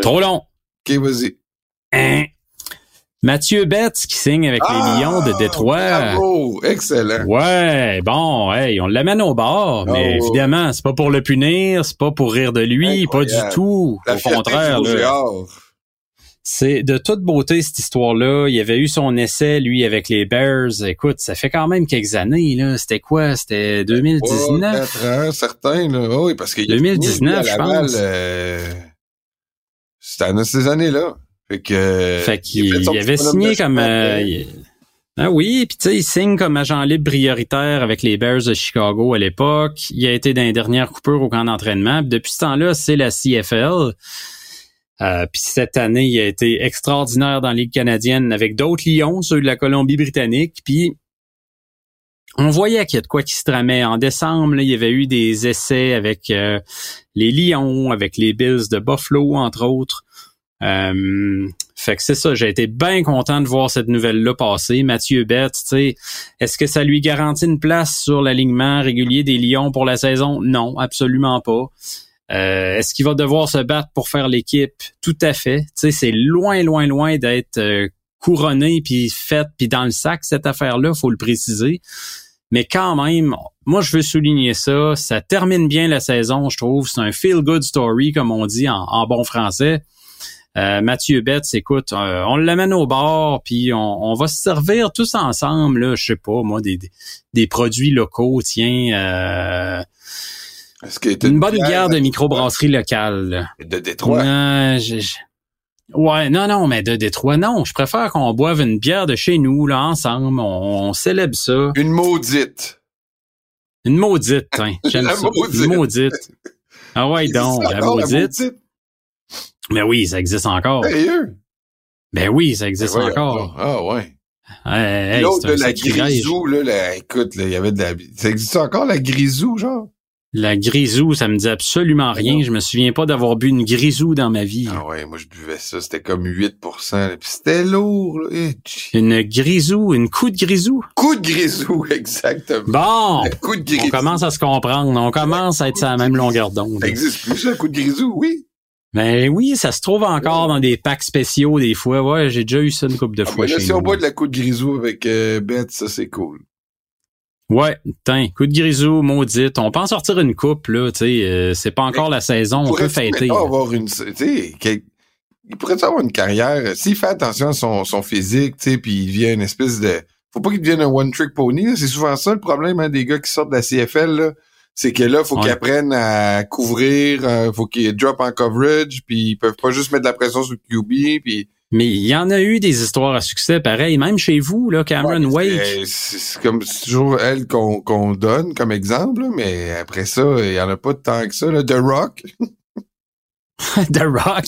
Trop long. Ok, vas-y. Hein? Mathieu Betts qui signe avec les ah, Lions de Détroit. Bravo, excellent. Ouais, bon, hey, on l'amène au bord, mais oh. évidemment, c'est pas pour le punir, c'est pas pour rire de lui, pas du tout. au contraire, là. C'est de toute beauté cette histoire-là. Il avait eu son essai, lui, avec les Bears. Écoute, ça fait quand même quelques années, là. C'était quoi? C'était 2019? Oh, ans, certain, là. oui, parce que 2019, je pense. Euh... C'était dans ces années-là. Fait que. Fait qu'il avait signé comme. Euh, ah oui, puis tu sais, il signe comme agent libre prioritaire avec les Bears de Chicago à l'époque. Il a été dans les dernières coupures au camp d'entraînement. Depuis ce temps-là, c'est la CFL. Euh, puis cette année, il a été extraordinaire dans la Ligue canadienne avec d'autres Lions, ceux de la Colombie-Britannique. Puis on voyait qu'il y a de quoi qui se tramait. En décembre, il y avait eu des essais avec euh, les Lions, avec les Bills de Buffalo, entre autres. Euh, fait que c'est ça, j'ai été bien content de voir cette nouvelle-là passer. Mathieu Bett, tu sais, est-ce que ça lui garantit une place sur l'alignement régulier des Lions pour la saison? Non, absolument pas. Euh, est-ce qu'il va devoir se battre pour faire l'équipe? Tout à fait. Tu sais, c'est loin, loin, loin d'être euh, couronné puis fait puis dans le sac cette affaire-là, faut le préciser. Mais quand même, moi je veux souligner ça. Ça termine bien la saison, je trouve. C'est un feel good story comme on dit en, bon français. Euh, Mathieu Betts, écoute, on l'amène au bord, puis on, va se servir tous ensemble, là, je sais pas, moi, des, des, produits locaux, tiens, une bonne bière de microbrasserie locale. De Détroit? Ouais, non, non, mais de Détroit, non. Je préfère qu'on boive une bière de chez nous, là, ensemble. On, célèbre ça. Une maudite. Une maudite, hein. J'aime ça. Une maudite. Ah ouais, donc, la maudite? Mais oui, ça existe encore. Sérieux? Ben oui, ça existe ben encore. Ah ouais. Hey, L'autre, la grisou, là, écoute, il y avait de la... Ça existe encore, la grisou, genre? La grisou, ça me dit absolument rien. Je me souviens pas d'avoir bu une grisou dans ma vie. Ah ouais, moi je buvais ça, c'était comme 8%. Puis c'était lourd. Là. Une grisou, une coup de grisou. Coup de grisou, exactement. Bon, coup de grisou. on commence à se comprendre. On commence à être sur la même longueur d'onde. Ça existe plus, un coup de grisou, oui. Ben oui, ça se trouve encore dans des packs spéciaux des fois. Ouais, j'ai déjà eu ça une couple de ah, fois. si on boit de la coup de grisou avec euh, Beth, ça c'est cool. Ouais, tiens, coup de grisou, maudite. On peut en sortir une coupe, là, tu sais. Euh, c'est pas encore la saison, on peut fêter. avoir une, il pourrait avoir une carrière? S'il fait attention à son, son physique, tu sais, puis il devient une espèce de. Faut pas qu'il devienne un one-trick pony. C'est souvent ça le problème hein, des gars qui sortent de la CFL. Là. C'est que là, faut qu'ils apprennent à couvrir, euh, faut qu'ils drop en coverage, puis ils peuvent pas juste mettre de la pression sur le QB, puis mais il y en a eu des histoires à succès pareil, même chez vous, là, Cameron Wake. C'est comme toujours elle qu'on donne comme exemple, mais après ça, il y en a pas tant que ça. Là. The Rock. The Rock.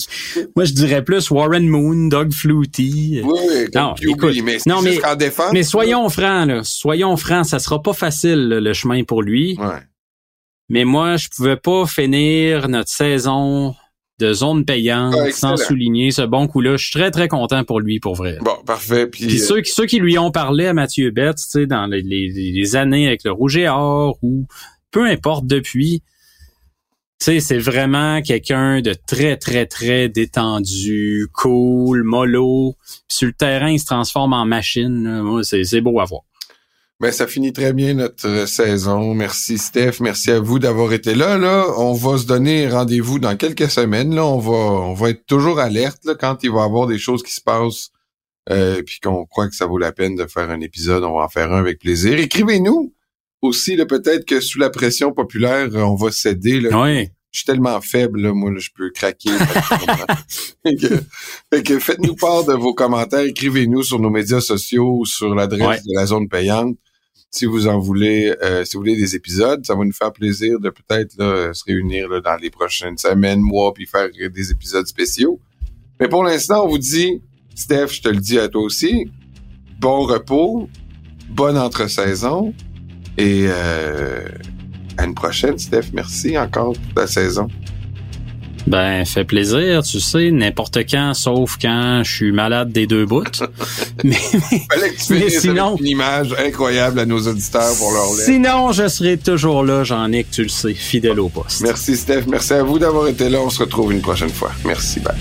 Moi, je dirais plus Warren Moon, Doug Flutie. Oui, non, écoute, mais, non, mais, défense, mais soyons francs, là. Soyons francs, ça sera pas facile, le chemin pour lui. Ouais. Mais moi, je pouvais pas finir notre saison de zone payante, ah, sans souligner ce bon coup-là. Je suis très, très content pour lui, pour vrai. Bon, parfait. Puis, Puis ceux, ceux, qui lui ont parlé à Mathieu Betts, tu sais, dans les, les, années avec le Rouge et Or ou peu importe depuis, Tu sais, c'est vraiment quelqu'un de très, très, très détendu, cool, mollo. sur le terrain, il se transforme en machine. C'est beau à voir. Ben, ça finit très bien notre euh, saison. Merci Steph, merci à vous d'avoir été là. Là, on va se donner rendez-vous dans quelques semaines. Là, on va, on va être toujours alerte là, quand il va y avoir des choses qui se passent, euh, puis qu'on croit que ça vaut la peine de faire un épisode. On va en faire un avec plaisir. Écrivez-nous aussi. Peut-être que sous la pression populaire, on va céder. Là. Oui je suis tellement faible, là, moi, je peux craquer. fait que, faites-nous part de vos commentaires, écrivez-nous sur nos médias sociaux ou sur l'adresse de la zone payante si vous en voulez, euh, si vous voulez des épisodes, ça va nous faire plaisir de peut-être se réunir dans les prochaines semaines, mois, puis faire des épisodes spéciaux. Mais pour l'instant, on vous dit, Steph, je te le dis à toi aussi, bon repos, bonne entre-saison, et euh, à une prochaine, Steph. Merci encore pour ta saison. Ben, fait plaisir, tu sais, n'importe quand, sauf quand je suis malade des deux bouts. mais, tu sinon, une image incroyable à nos auditeurs pour leur. Sinon, je serai toujours là, que tu le sais, fidèle au poste. Merci Steph, merci à vous d'avoir été là. On se retrouve une prochaine fois. Merci, bye.